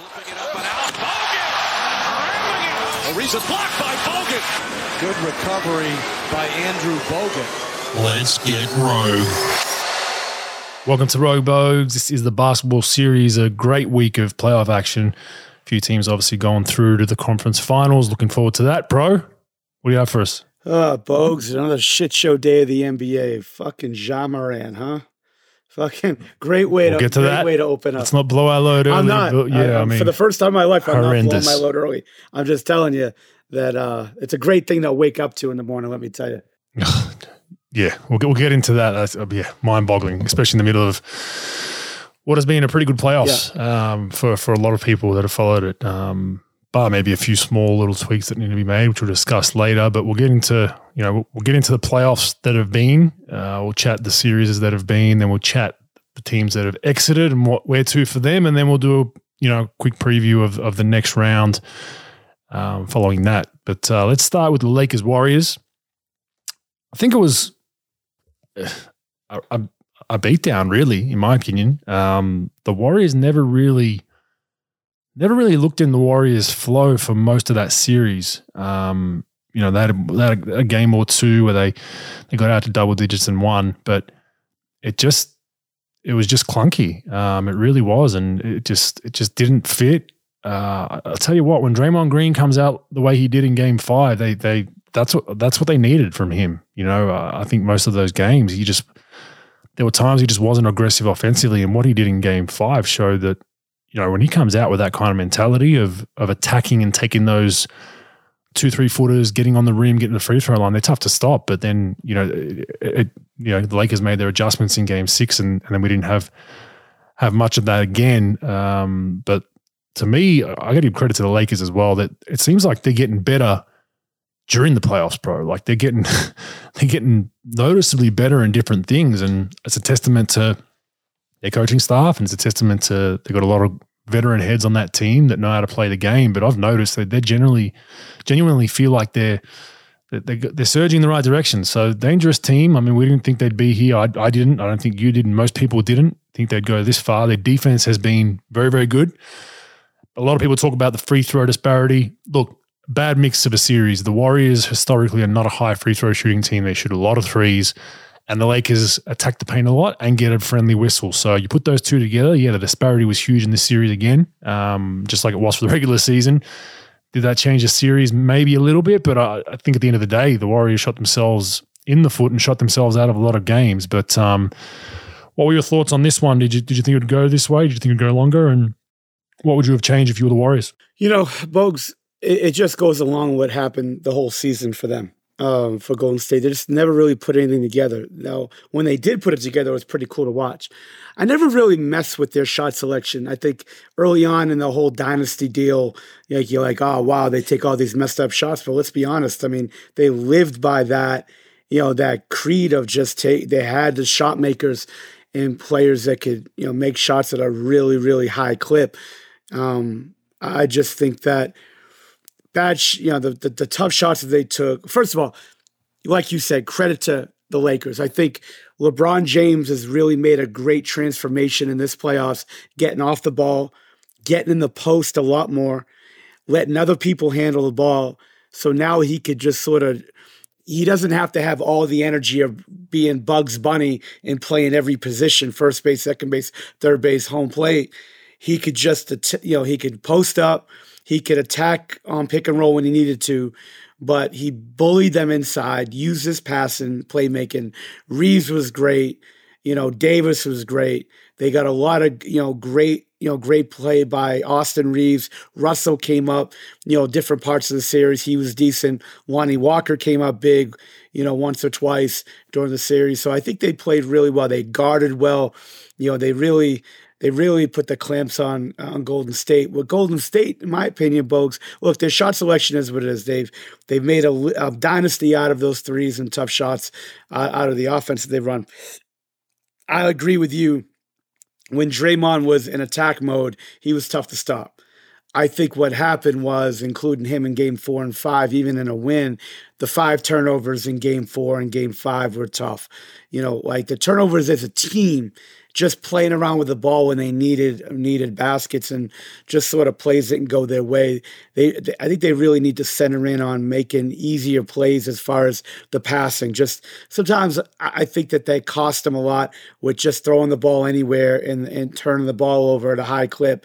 Flipping it up and out. Bogut! Ariza blocked by Bogut. Good recovery by Andrew Bogut. Let's get rogue. Welcome to Rogue Bogues. This is the basketball series, a great week of playoff action. A few teams obviously going through to the conference finals. Looking forward to that, bro. What do you have for us? Oh, Bogues, another shit show day of the NBA. Fucking Ja Morant, huh? Fucking great way We'll to get to great that. way to open up. Let's not blow our load early. I'm not. but yeah, I, I- mean, for the first time in my life, I'm not blowing my load early. I'm just telling you that uh, it's a great thing to wake up to in the morning. Let me tell you. yeah, we'll get, we'll get into that. That's, uh, yeah, mind boggling, especially in the middle of what has been a pretty good playoffs um, for, for a lot of people that have followed it. Um, bar maybe a few small little tweaks that need to be made, which we'll discuss later. But we'll get into you know we'll, get into the playoffs that have been. Uh, we'll chat the series that have been. Then we'll chat the teams that have exited and what where to for them, and then we'll do a you know quick preview of of the next round um, following that. But uh, let's start with the Lakers Warriors. I think it was a, a, a beatdown, really, in my opinion. Um, the Warriors never really, never really looked in the Warriors' flow for most of that series. Um, you know, they had, a, they had a, game or two where they they got out to double digits and won, but it just it was just clunky. Um, it really was, and it just it just didn't fit. Uh, I'll tell you what, when Draymond Green comes out the way he did in Game Five, they they that's what that's what they needed from him. You know, uh, I think most of those games, he just there were times he just wasn't aggressive offensively, and what he did in Game Five showed that you know when he comes out with that kind of mentality of of attacking and taking those two three footers, getting on the rim, getting the free throw line, they're tough to stop. But then you know, it, it, you know, the Lakers made their adjustments in Game Six, and, and then we didn't have have much of that again. Um, but to me, I got to give credit to the Lakers as well. That it seems like they're getting better during the playoffs, bro. Like they're getting they're getting noticeably better in different things, and it's a testament to their coaching staff, and it's a testament to they've got a lot of veteran heads on that team that know how to play the game. But I've noticed that they generally genuinely feel like they're they're surging in the right direction. So dangerous team. I mean, we didn't think they'd be here. I, I didn't. I don't think you did. and Most people didn't think they'd go this far. Their defense has been very, very good. A lot of people talk about the free throw disparity. Look, bad mix of a series. The Warriors historically are not a high free throw shooting team. They shoot a lot of threes, and the Lakers attack the paint a lot and get a friendly whistle. So you put those two together. Yeah, the disparity was huge in this series again, um, just like it was for the regular season. Did that change the series? Maybe a little bit, but I, I think at the end of the day, the Warriors shot themselves in the foot and shot themselves out of a lot of games. But um, what were your thoughts on this one? Did you did you think it would go this way? Did you think it would go longer? And what would you have changed if you were the Warriors? You know, Bogues, it, it just goes along what happened the whole season for them. Um, for Golden State, they just never really put anything together. Now, when they did put it together, it was pretty cool to watch. I never really messed with their shot selection. I think early on in the whole dynasty deal, like you're like, oh wow, they take all these messed up shots. But let's be honest, I mean, they lived by that, you know, that creed of just take. They had the shot makers and players that could, you know, make shots at a really, really high clip. Um, I just think that bad, sh- you know, the, the the tough shots that they took. First of all, like you said, credit to the Lakers. I think LeBron James has really made a great transformation in this playoffs, getting off the ball, getting in the post a lot more, letting other people handle the ball. So now he could just sort of he doesn't have to have all the energy of being Bugs Bunny and playing every position, first base, second base, third base, home plate. He could just, you know, he could post up, he could attack on pick and roll when he needed to, but he bullied them inside, used his passing, playmaking. Reaves was great. You know, Davis was great. They got a lot of, you know, great, you know, great play by Austin Reaves. Russell came up, you know, different parts of the series. He was decent. Lonnie Walker came up big, you know, once or twice during the series. So I think they played really well. They guarded well. You know, they really they really put the clamps on on Golden State. With Golden State, in my opinion, Bogues, look, their shot selection is what it is. They've they've made a, a dynasty out of those threes and tough shots uh, out of the offense that they run. I agree with you. When Draymond was in attack mode, he was tough to stop. I think what happened was, including him in game four and five, even in a win, the five turnovers in game four and game five were tough. You know, like the turnovers as a team just playing around with the ball when they needed needed baskets and just sort of plays can go their way. They, they, I think they really need to center in on making easier plays as far as the passing. Just sometimes I think that they cost them a lot with just throwing the ball anywhere and, and turning the ball over at a high clip.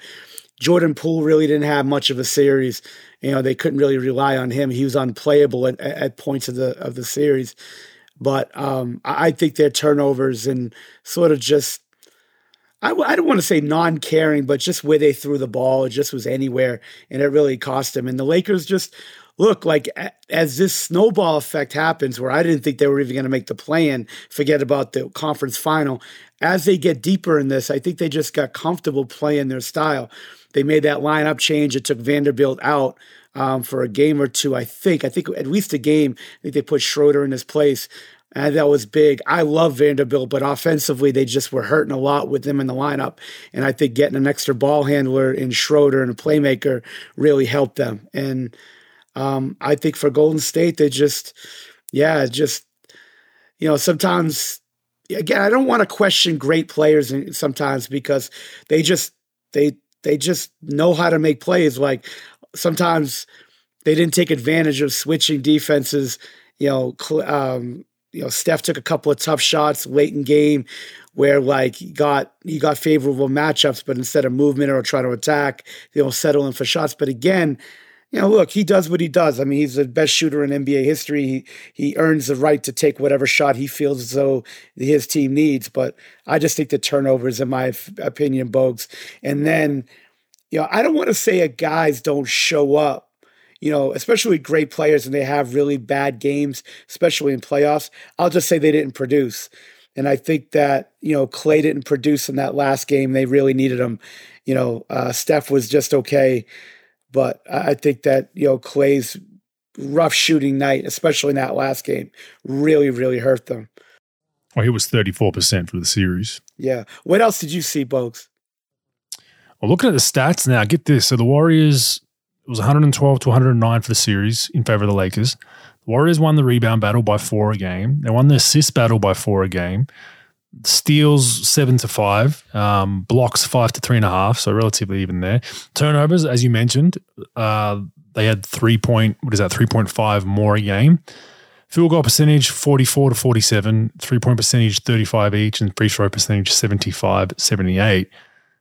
Jordan Poole really didn't have much of a series. You know, they couldn't really rely on him. He was unplayable at, at points of the of the series. But um, I think their turnovers and sort of just I, I don't want to say non caring, but just where they threw the ball, it just was anywhere, and it really cost them. And the Lakers just look like as this snowball effect happens, where I didn't think they were even going to make the play in, forget about the conference final. As they get deeper in this, I think they just got comfortable playing their style. They made that lineup change. It took Vanderbilt out um, for a game or two, I think. I think at least a game. I think they put Schroeder in his place. And that was big. I love Vanderbilt, but offensively, they just were hurting a lot with them in the lineup. And I think getting an extra ball handler in Schroeder and a playmaker really helped them. And um, I think for Golden State, they just, yeah, just, you know, sometimes, again, I don't want to question great players sometimes because they just, they, they just know how to make plays. Like sometimes they didn't take advantage of switching defenses, you know, um, you know, Steph took a couple of tough shots late in game where like he got he got favorable matchups, but instead of movement or trying to attack, you know, settling for shots. But again, you know, look, he does what he does. I mean, he's the best shooter in NBA history. He he earns the right to take whatever shot he feels as though his team needs. But I just think the turnovers, in my opinion, Bogues. And then, you know, I don't want to say a guys don't show up you know, especially great players and they have really bad games, especially in playoffs, I'll just say they didn't produce. And I think that, you know, Klay didn't produce in that last game. They really needed him. You know, uh, Steph was just okay. But I think that, you know, Klay's rough shooting night, especially in that last game, really, really hurt them. Well, he was 34% for the series. Yeah. What else did you see, Bogues? Well, looking at the stats now, get this. So the Warriors it was 112 to 109 for the series in favor of the Lakers. The Warriors won the rebound battle by four a game. They won the assist battle by four a game. Steals seven to five, um, blocks five to three and a half, so relatively even there. Turnovers, as you mentioned, uh, they had three point what is that three point five more a game. Field goal percentage 44 to 47, three point percentage 35 each, and free throw percentage 75 78.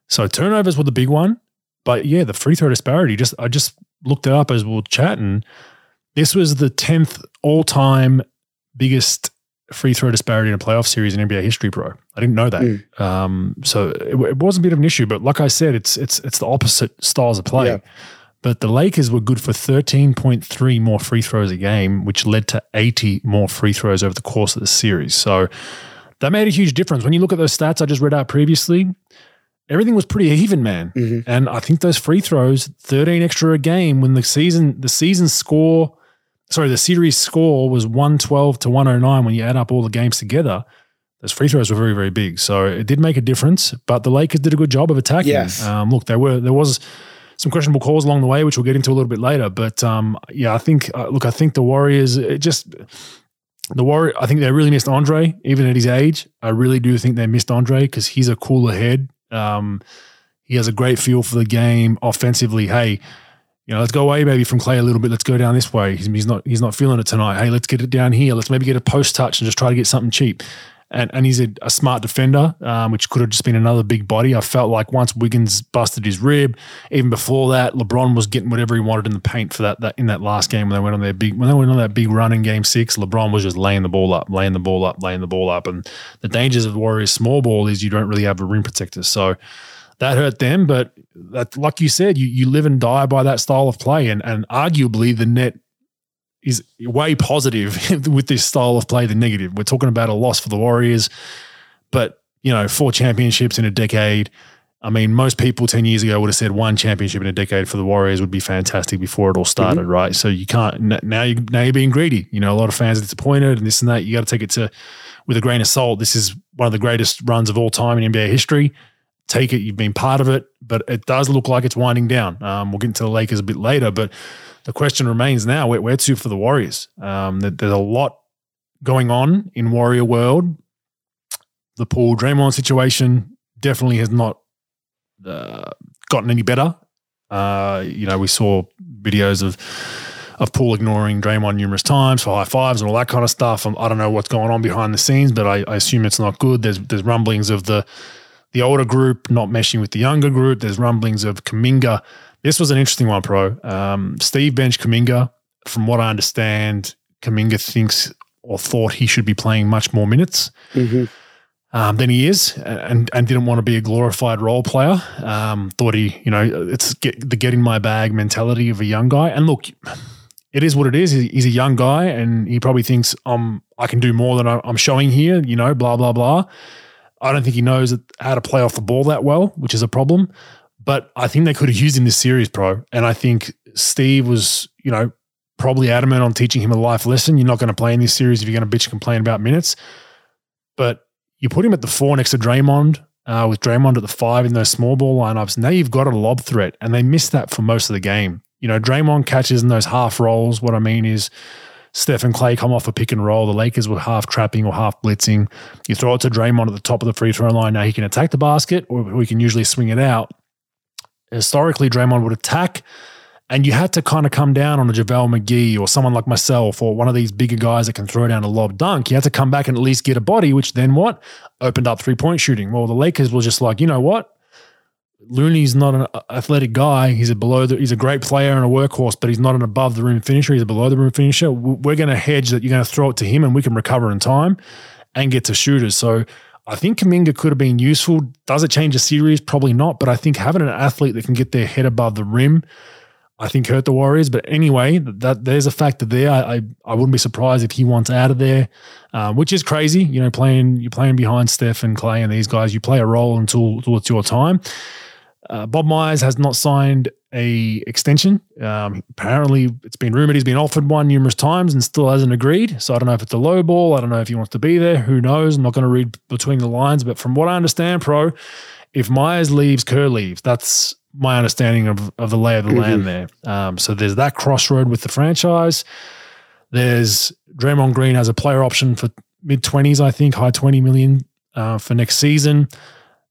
So turnovers were the big one. But yeah, the free throw disparity, just I just looked it up as we are chatting. This was the 10th all time biggest free throw disparity in a playoff series in NBA history, bro. I didn't know that. Mm. Um, so it, it, was a bit of an issue, but like I said, it's it's it's the opposite styles of play. Yeah. But the Lakers were good for 13.3 more free throws a game, which led to 80 more free throws over the course of the series. So that made a huge difference. When you look at those stats I just read out previously, everything was pretty even, man. Mm-hmm. And I think those free throws, 13 extra a game when the season the season score, sorry, the series score was 112 to 109 when you add up all the games together. Those free throws were very, very big. So it did make a difference, but the Lakers did a good job of attacking. Yes. Um, look, there were there was some questionable calls along the way, which we'll get into a little bit later. But um, yeah, I think uh, look, I think the Warriors just the Warrior, I think they really missed Andre, even at his age. I really do think they missed Andre because he's a cooler head. Um, he has a great feel for the game offensively. Hey, you know, let's go away maybe from Klay a little bit. Let's go down this way. He's, he's, not he's not feeling it tonight. Hey, let's get it down here. Let's maybe get a post touch and just try to get something cheap. And and he's a, a smart defender, um, which could have just been another big body. I felt like once Wiggins busted his rib, even before that, LeBron was getting whatever he wanted in the paint for that, that in that last game when they went on their big when they went on that big run in Game Six. LeBron was just laying the ball up, laying the ball up, laying the ball up. And the dangers of Warriors small ball is you don't really have a rim protector, so that hurt them. But that, like you said, you you live and die by that style of play, and and arguably the net is way positive with this style of play than negative. We're talking about a loss for the Warriors, but you know, four championships in a decade. I mean, most people 10 years ago would have said one championship in a decade for the Warriors would be fantastic before it all started, mm-hmm. right? So you can't now you now you're being greedy. You know, a lot of fans are disappointed and this and that. You got to take it to with a grain of salt. This is one of the greatest runs of all time in NBA history take it. You've been part of it, but it does look like it's winding down. Um, we'll get into the Lakers a bit later, but the question remains now: where, where to for the Warriors? Um, there's a lot going on in Warrior world. The Poole Draymond situation definitely has not uh, gotten any better. Uh, you know, we saw videos of of Poole ignoring Draymond numerous times for high fives and all that kind of stuff. I don't know what's going on behind the scenes, but I, I assume it's not good. There's there's rumblings of the the older group not meshing with the younger group. There's rumblings of Kuminga. This was an interesting one, pro. Um, Steve bench Kuminga. From what I understand, Kuminga thinks or thought he should be playing much more minutes. Mm-hmm. Um, than he is, and and didn't want to be a glorified role player. Um, thought he, you know, it's get, the get in my bag mentality of a young guy. And look, it is what it is. He's a young guy, and he probably thinks um I can do more than I'm showing here. You know, blah blah blah. I don't think he knows how to play off the ball that well, which is a problem. But I think they could have used him this series, pro. And I think Steve was, you know, probably adamant on teaching him a life lesson. You're not going to play in this series if you're going to bitch and complain about minutes. But you put him at the four next to Draymond, uh, with Draymond at the five in those small ball lineups. Now you've got a lob threat, and they missed that for most of the game. You know, Draymond catches in those half rolls. What I mean is, Steph and Klay come off a pick and roll. The Lakers were half trapping or half blitzing. You throw it to Draymond at the top of the free throw line. Now he can attack the basket, or we can usually swing it out. Historically, Draymond would attack, and you had to kind of come down on a JaVale McGee or someone like myself or one of these bigger guys that can throw down a lob dunk. You had to come back and at least get a body, which then what? Opened up three point shooting. Well, the Lakers were just like, you know what? Looney's not an athletic guy. He's a below the, he's a great player and a workhorse, but he's not an above the rim finisher. He's a below the rim finisher. We're going to hedge that you're going to throw it to him and we can recover in time and get to shooters. So I think Kuminga could have been useful. Does it change the series? Probably not. But I think having an athlete that can get their head above the rim, I think hurt the Warriors. But anyway, that there's a factor there. I I, I wouldn't be surprised if he wants out of there, uh, which is crazy. You know, playing you're playing behind Steph and Klay and these guys. You play a role until, until it's your time. Uh, Bob Myers has not signed a extension. Um, apparently, it's been rumored he's been offered one numerous times and still hasn't agreed. So I don't know if it's a low ball. I don't know if he wants to be there. Who knows? I'm not going to read between the lines. But from what I understand, pro, if Myers leaves, Kerr leaves. That's my understanding of, of the lay of the mm-hmm. land there. Um, so there's that crossroad with the franchise. There's Draymond Green has a player option for mid 20s, I think, high 20 million uh, for next season.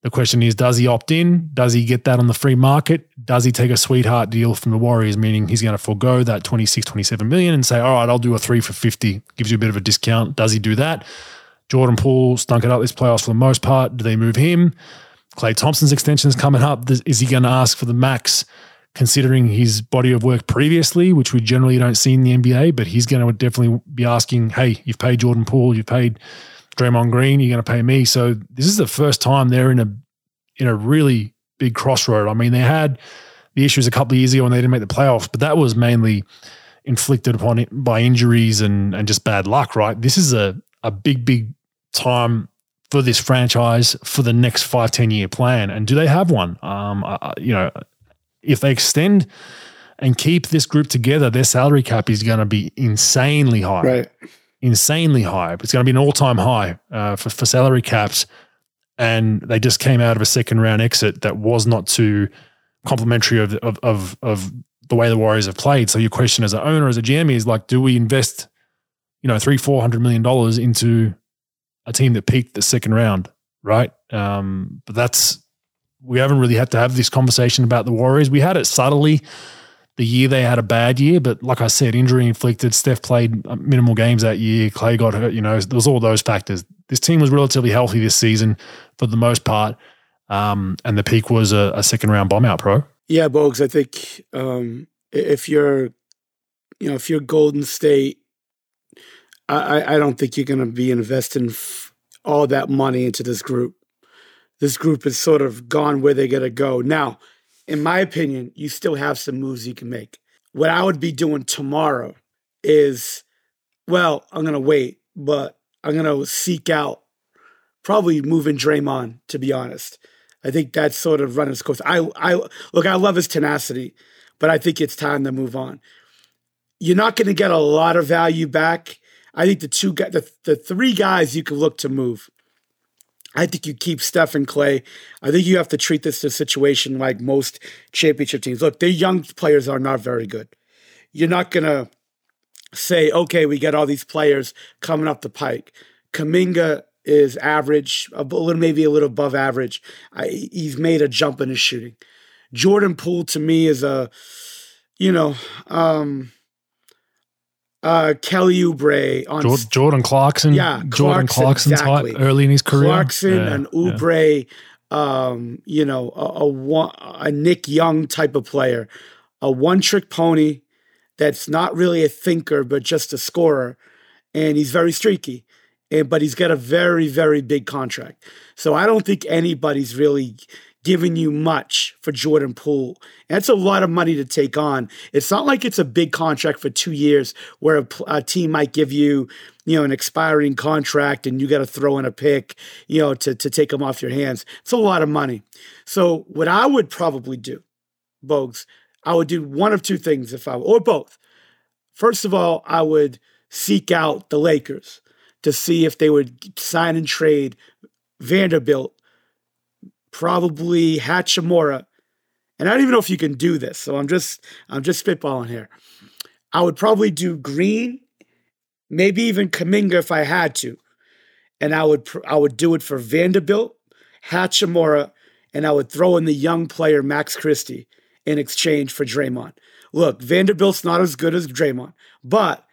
The question is, does he opt in? Does he get that on the free market? Does he take a sweetheart deal from the Warriors, meaning he's going to forego that 26, 27 million and say, all right, I'll do a three for 50, gives you a bit of a discount. Does he do that? Jordan Poole stunk it up this playoffs for the most part. Do they move him? Klay Thompson's extension is coming up. Is he going to ask for the max, considering his body of work previously, which we generally don't see in the NBA? But he's going to definitely be asking, hey, you've paid Jordan Poole, you've paid Draymond Green, you're going to pay me. So this is the first time they're in a in a really big crossroad. I mean, they had the issues a couple of years ago when they didn't make the playoffs, but that was mainly inflicted upon it by injuries and and just bad luck, right? This is a a big big time for this franchise for the next five ten year plan. And do they have one? Um, you know, if they extend and keep this group together, their salary cap is going to be insanely high. Right insanely high. It's going to be an all time high uh, for, for salary caps. And they just came out of a second round exit that was not too complimentary of, of, of, of the way the Warriors have played. So your question as an owner, as a GM is like, do we invest, you know, three, four hundred million dollars into a team that peaked the second round, right? Um, but that's we haven't really had to have this conversation about the Warriors. We had it subtly the year they had a bad year, but like I said, injury inflicted. Steph played minimal games that year. Klay got hurt. You know, there was all those factors. This team was relatively healthy this season for the most part, um, and the peak was a, a, second round bomb out pro. Yeah, Bogues. I think um, if you're, you know, if you're Golden State, I, I don't think you're going to be investing f- all that money into this group. This group is sort of gone where they're going to go now in my opinion, you still have some moves you can make. What I would be doing tomorrow is, well, I'm gonna wait, but I'm gonna seek out probably moving Draymond. To be honest, I think that's sort of running his course. I, I look, I love his tenacity, but I think it's time to move on. You're not going to get a lot of value back. I think the two, the, the three guys you can look to move I think you keep Steph and Klay. I think you have to treat this situation like most championship teams. Look, their young players are not very good. You're not going to say, okay, we get all these players coming up the pike. Kuminga is average, a little maybe a little above average. I, he's made a jump in his shooting. Jordan Poole to me is a, you know, um, uh, Kelly Oubre on Jordan, Jordan Clarkson. Yeah, Jordan Clarkson, Clarkson exactly. type early in his career. Clarkson Yeah, and yeah. Oubre, um, you know, a, a a Nick Young type of player, a one trick pony that's not really a thinker but just a scorer, and he's very streaky. And, but he's got a very very big contract, so I don't think anybody's really giving you much for Jordan Poole. That's a lot of money to take on. It's not like it's a big contract for two years where a, a team might give you, you know, an expiring contract and you got to throw in a pick, you know, to, to take them off your hands. It's a lot of money. So what I would probably do, Bogues, I would do one of two things if I, or both. First of all, I would seek out the Lakers to see if they would sign and trade Vanderbilt probably Hachimura. And I don't even know if you can do this. So I'm just I'm just spitballing here. I would probably do Green, maybe even Kuminga if I had to. And I would I would do it for Vanderbilt, Hachimura, and I would throw in the young player Max Christie in exchange for Draymond. Look, Vanderbilt's not as good as Draymond, but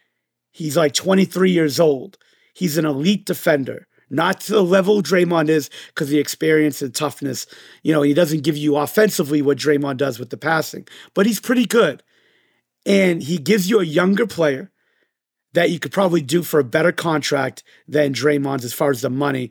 he's like 23 years old. He's an elite defender not to the level Draymond is because the experience and toughness. You know, he doesn't give you offensively what Draymond does with the passing, but he's pretty good. And he gives you a younger player that you could probably do for a better contract than Draymond's as far as the money.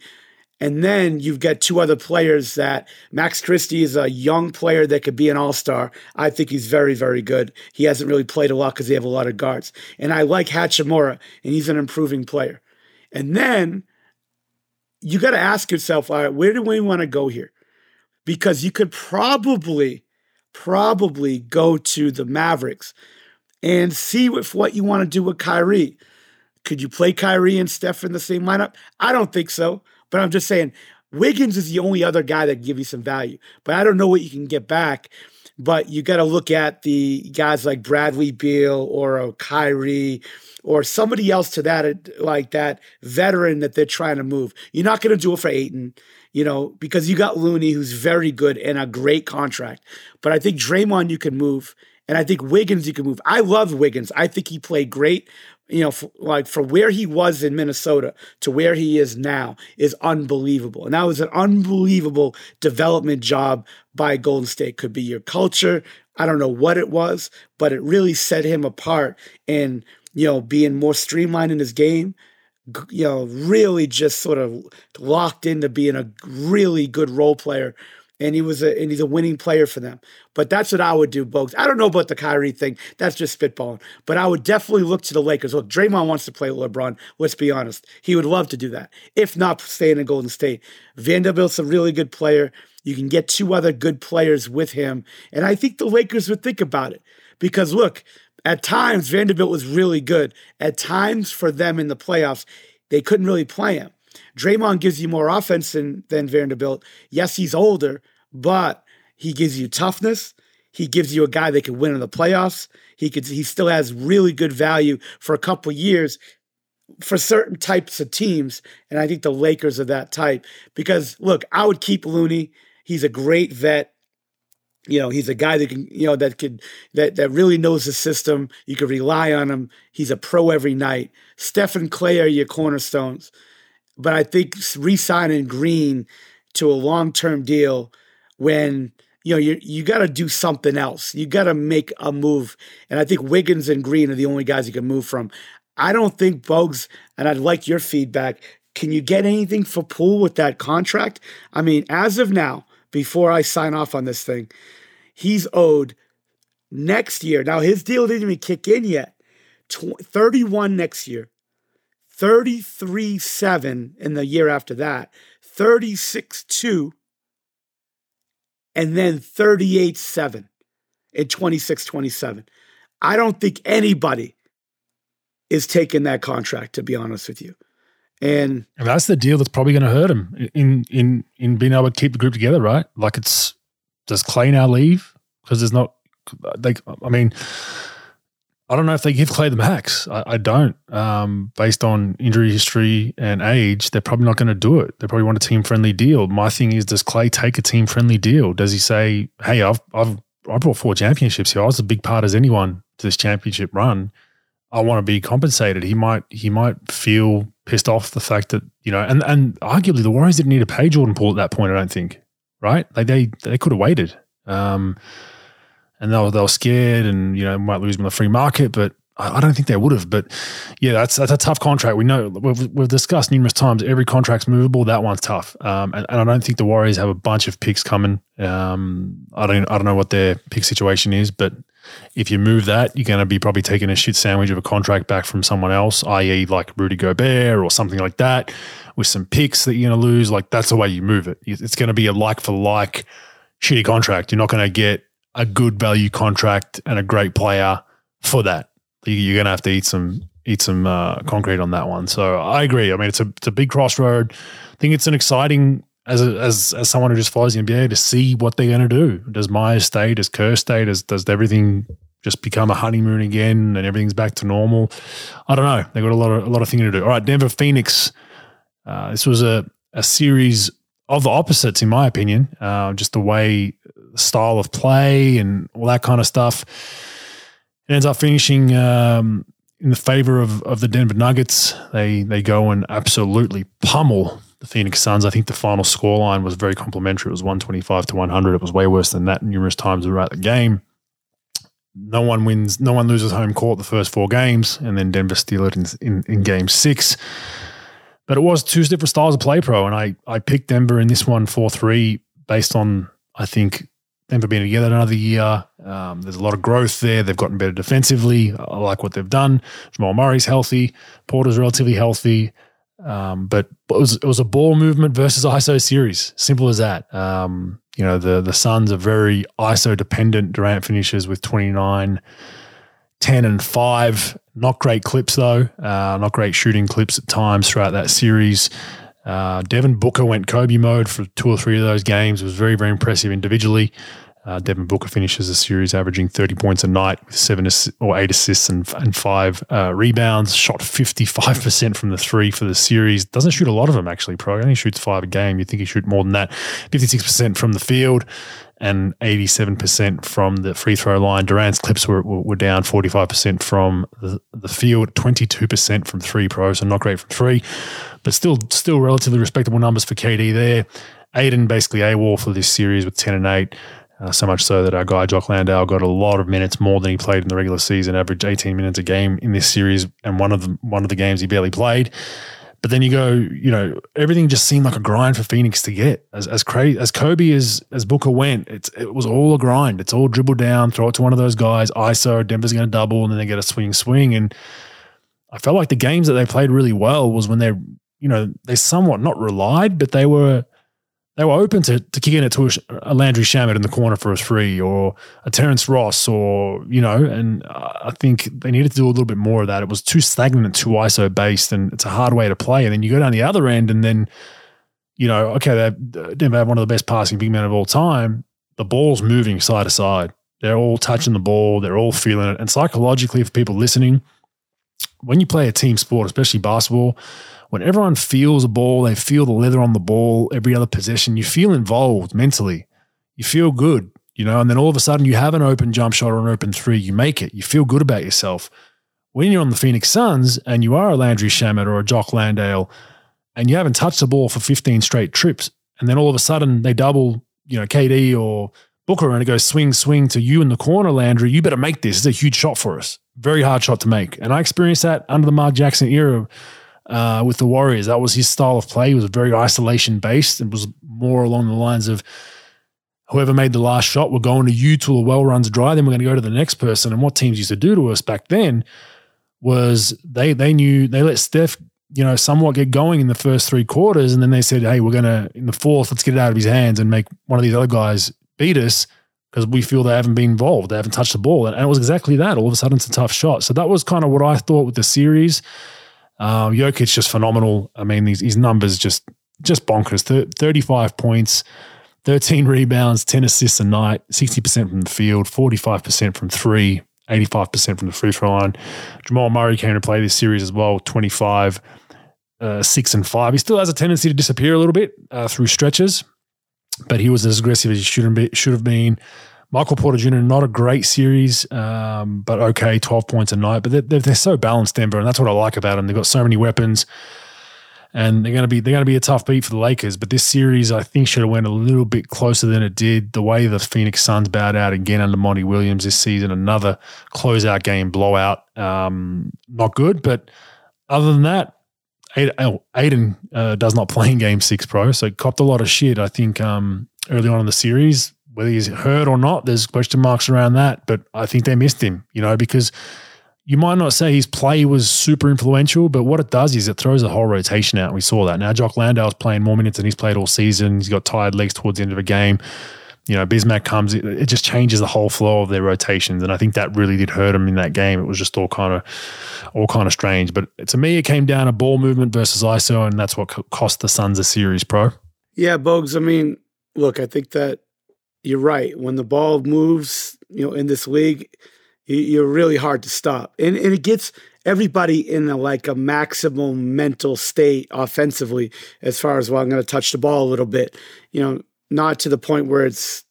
And then you've got two other players that Max Christie is a young player that could be an all star. I think he's very, very good. He hasn't really played a lot because they have a lot of guards. And I like Hachimura, and he's an improving player. And then you got to ask yourself, all right, where do we want to go here? Because you could probably, probably go to the Mavericks and see if what you want to do with Kyrie. Could you play Kyrie and Steph in the same lineup? I don't think so. But I'm just saying, Wiggins is the only other guy that can give you some value. But I don't know what you can get back. But you got to look at the guys like Bradley Beal or a Kyrie or somebody else to that like that veteran that they're trying to move. You're not going to do it for Ayton, you know, because you got Looney who's very good and a great contract. But I think Draymond you can move, and I think Wiggins you can move. I love Wiggins. I think he played great. You know, like from where he was in Minnesota to where he is now is unbelievable. And that was an unbelievable development job by Golden State. Could be your culture. I don't know what it was, but it really set him apart in you know, being more streamlined in his game, you know, really just sort of locked into being a really good role player. And he was a and he's a winning player for them. But that's what I would do, Bogues. I don't know about the Kyrie thing. That's just spitballing. But I would definitely look to the Lakers. Look, Draymond wants to play LeBron. Let's be honest. He would love to do that. If not staying in Golden State. Vanderbilt's a really good player. You can get two other good players with him. And I think the Lakers would think about it. Because look, at times, Vanderbilt was really good. At times, for them in the playoffs, they couldn't really play him. Draymond gives you more offense than, than Vanderbilt. Yes, he's older, but he gives you toughness. He gives you a guy that can win in the playoffs. He could. He still has really good value for a couple years for certain types of teams, and I think the Lakers are that type. Because look, I would keep Looney. He's a great vet you know he's a guy that can you know that could that that really knows the system. You can rely on him. He's a pro every night. Steph and Klay are your cornerstones. But i think re-signing green to a long-term deal when you know you you got to do something else. You got to make a move. And i think wiggins and green are the only guys you can move from. I don't think bogues and i'd like your feedback can you get anything for poole with that contract? I mean as of now before I sign off on this thing. He's owed next year. Now, his deal didn't even kick in yet. 31 next year, 33 7 in the year after that, 36 2, and then 38 7 in 26 27. I don't think anybody is taking that contract, to be honest with you. And, and that's the deal that's probably going to hurt him in in in being able to keep the group together, right? Like it's does Klay now leave because there's not like I mean I don't know if they give Klay the max. I, I don't. Um, based on injury history and age, they're probably not going to do it. They probably want a team friendly deal. My thing is, does Klay take a team friendly deal? Does he say, "Hey, I've I've I brought four championships here. I was a big part as anyone to this championship run. I want to be compensated." He might he might feel pissed off the fact that you know, and and arguably the Warriors didn't need to pay Jordan Poole at that point. I don't think. Right? Like they they could have waited. Um, and they were, they were scared and, you know, might lose them on the free market, but I, I don't think they would have. But yeah, that's that's a tough contract. We know we've, we've discussed numerous times every contract's movable. That one's tough. Um, and, and I don't think the Warriors have a bunch of picks coming. Um, I don't I don't know what their pick situation is, but if you move that, you're going to be probably taking a shit sandwich of a contract back from someone else, i.e., like Rudy Gobert or something like that, with some picks that you're going to lose. Like that's the way you move it. It's going to be a like for like shitty contract. You're not going to get a good value contract and a great player for that. You're going to have to eat some eat some uh, concrete on that one. So I agree. I mean, it's a it's a big crossroad. I think it's an exciting as a, as as someone who just follows the NBA to see what they're going to do. Does Myers stay? Does Kerr stay? Does does everything just become a honeymoon again and everything's back to normal? I don't know. They've got a lot of a lot of things to do. All right, Denver Phoenix. Uh, this was a a series of the opposites, in my opinion. Uh, just the way style of play and all that kind of stuff. It ends up finishing um, in the favor of, of the Denver Nuggets. They they go and absolutely pummel the Phoenix Suns. I think the final scoreline was very complimentary. It was 125 to 100. It was way worse than that numerous times throughout the game. No one wins, no one loses home court the first four games, and then Denver steal it in, in, in game six. But it was two different styles of play, pro, and I, I picked Denver in this one 4 3 based on, I think, Denver being together another year. Um, there's a lot of growth there. They've gotten better defensively. I like what they've done. Jamal Murray's healthy. Porter's relatively healthy. Um, but it was it was a ball movement versus ISO series. Simple as that. Um, you know, the the Suns are very ISO dependent. Durant finishes with 29, 10, and 5. Not great clips though. Uh, not great shooting clips at times throughout that series. Uh, Devin Booker went Kobe mode for two or three of those games. It was very, very impressive individually. Uh, Devin Booker finishes the series averaging 30 points a night with seven or eight assists and, and five uh, rebounds. Shot 55% from the three for the series. Doesn't shoot a lot of them, actually, Pro. Only shoots five a game. You'd think he shoot more than that. 56% from the field and 87% from the free throw line. Durant's clips were, were down 45% from the, the field, 22% from three pro, so not great from three, but still still relatively respectable numbers for KD there. Ayton basically AWOL for this series with 10 and 8. Uh, so much so that our guy Jock Landale got a lot of minutes more than he played in the regular season, averaged 18 minutes a game in this series, and one of the one of the games he barely played. But then you go, you know, everything just seemed like a grind for Phoenix to get. As as crazy as Kobe as as Booker went, it's it was all a grind. It's all dribble down, throw it to one of those guys, ISO, Denver's going to double, and then they get a swing swing. And I felt like the games that they played really well was when they, you know, they somewhat not relied, but they were they were open to, to kicking it to a, Landry Shamet in the corner for a three or a Terrence Ross or, you know, and I think they needed to do a little bit more of that. It was too stagnant too ISO based and it's a hard way to play. And then you go down the other end and then, you know, okay, they Denver have one of the best passing big men of all time. The ball's moving side to side. They're all touching the ball. They're all feeling it. And psychologically, for people listening, when you play a team sport, especially basketball, when everyone feels a ball, they feel the leather on the ball every other possession, you feel involved mentally. You feel good, you know, and then all of a sudden you have an open jump shot or an open three, you make it, you feel good about yourself. When you're on the Phoenix Suns and you are a Landry Shamet or a Jock Landale and you haven't touched the ball for 15 straight trips, and then all of a sudden they double, you know, KD or Booker and it goes swing, swing to you in the corner, Landry, you better make this. It's a huge shot for us. Very hard shot to make. And I experienced that under the Mark Jackson era uh, with the Warriors. That was his style of play. He was very isolation based. It was more along the lines of whoever made the last shot, we're going to you till the well runs dry. Then we're going to go to the next person. And what teams used to do to us back then was they they knew they let Steph you know somewhat get going in the first three quarters, and then they said, hey, we're going to in the fourth, let's get it out of his hands and make one of these other guys beat us because we feel they haven't been involved, they haven't touched the ball, and it was exactly that. All of a sudden, it's a tough shot. So that was kind of what I thought with the series. Uh, Jokic just phenomenal. I mean, his, his numbers just just bonkers. 35 points, 13 rebounds, 10 assists a night, 60% from the field, 45% from three, 85% from the free throw line. Jamal Murray came to play this series as well, 25, uh, 6 and 5. He still has a tendency to disappear a little bit uh, through stretches, but he was as aggressive as he should have been. Michael Porter Jr. not a great series, um, but okay, twelve points a night. But they're, they're, so balanced, Denver, and that's what I like about them. They've got so many weapons, and they're going to be they're going to be a tough beat for the Lakers. But this series, I think, should have went a little bit closer than it did. The way the Phoenix Suns bowed out again under Monty Williams this season, another closeout game blowout, um, not good. But other than that, Ayton uh, does not play in Game Six, Pro, so copped a lot of shit. I think um, early on in the series whether he's hurt or not, there's question marks around that. But I think they missed him, you know, because you might not say his play was super influential, but what it does is it throws the whole rotation out. We saw that. Now Jock Landale's playing more minutes than he's played all season. He's got tired legs towards the end of a game. You know, Bismack comes, it, it just changes the whole flow of their rotations. And I think that really did hurt him in that game. It was just all kind of all kind of strange. But to me, it came down to ball movement versus ISO, and that's what cost the Suns a series, pro. Yeah, Bogues. I mean, look, I think that you're right. When the ball moves, you know, in this league, you're really hard to stop, and and it gets everybody in a, like a maximum mental state offensively. As far as well, I'm going to touch the ball a little bit, you know, not to the point where it's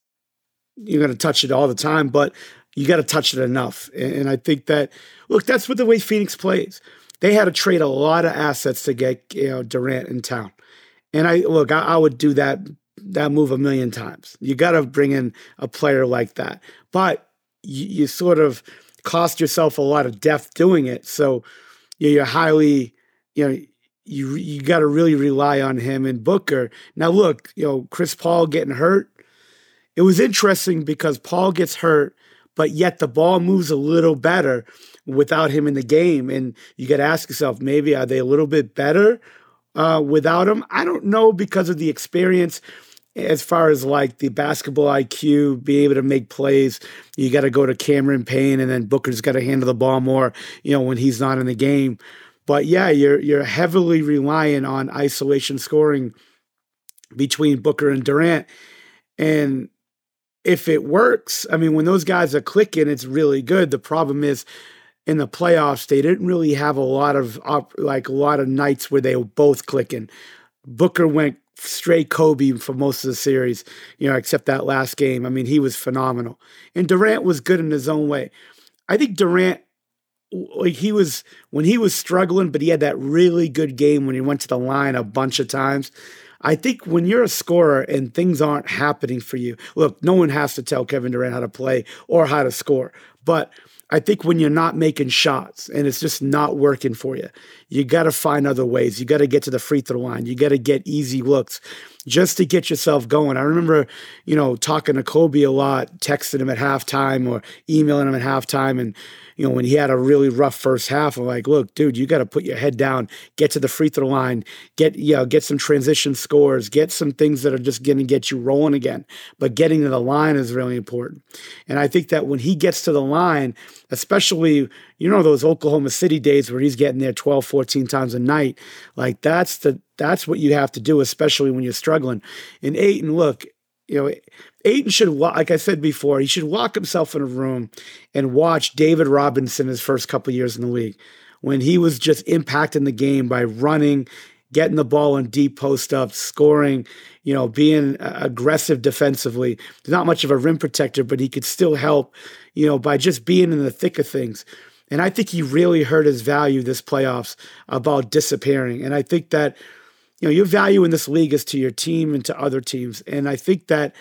you're going to touch it all the time, but you got to touch it enough. And, and I think that look, that's what the way Phoenix plays. They had to trade a lot of assets to get you know Durant in town. And I look, I, I, would do that that move a million times. You got to bring in a player like that, but you, you, sort of cost yourself a lot of depth doing it. So you're highly, you know, you you got to really rely on him and Booker. Now look, you know, Chris Paul getting hurt. It was interesting because Paul gets hurt, but yet the ball moves a little better without him in the game. And you got to ask yourself, maybe are they a little bit better uh, without him? I don't know because of the experience as far as like the basketball IQ, be able to make plays, you got to go to Cameron Payne, and then Booker's got to handle the ball more, you know, when he's not in the game. But yeah, you're you're heavily relying on isolation scoring between Booker and Durant, and if it works, I mean, when those guys are clicking, it's really good. The problem is in the playoffs, they didn't really have a lot of like a lot of nights where they were both clicking. Booker went straight Kobe for most of the series, you know, except that last game. I mean, he was phenomenal. And Durant was good in his own way. I think Durant like he was when he was struggling, but he had that really good game when he went to the line a bunch of times. I think when you're a scorer and things aren't happening for you, look, no one has to tell Kevin Durant how to play or how to score. But I think when you're not making shots and it's just not working for you, you got to find other ways. You got to get to the free throw line. You got to get easy looks just to get yourself going. I remember, you know, talking to Kobe a lot, texting him at halftime or emailing him at halftime. And, you know, when he had a really rough first half, I'm like, look, dude, you got to put your head down, get to the free throw line, get, you know, get some transition scores, get some things that are just going to get you rolling again. But getting to the line is really important. And I think that when he gets to the line, especially, you know, those Oklahoma City days where he's getting there 12, 14 times a night, like that's the, that's what you have to do, especially when you're struggling. And Ayton, look, you know, Ayton should, like I said before, he should lock himself in a room and watch David Robinson his first couple years in the league when he was just impacting the game by running, getting the ball in deep post up, scoring, you know, being uh, aggressive defensively. Not much of a rim protector, but he could still help, you know, by just being in the thick of things. And I think he really hurt his value this playoffs about disappearing. And I think that, you know, your value in this league is to your team and to other teams. And I think that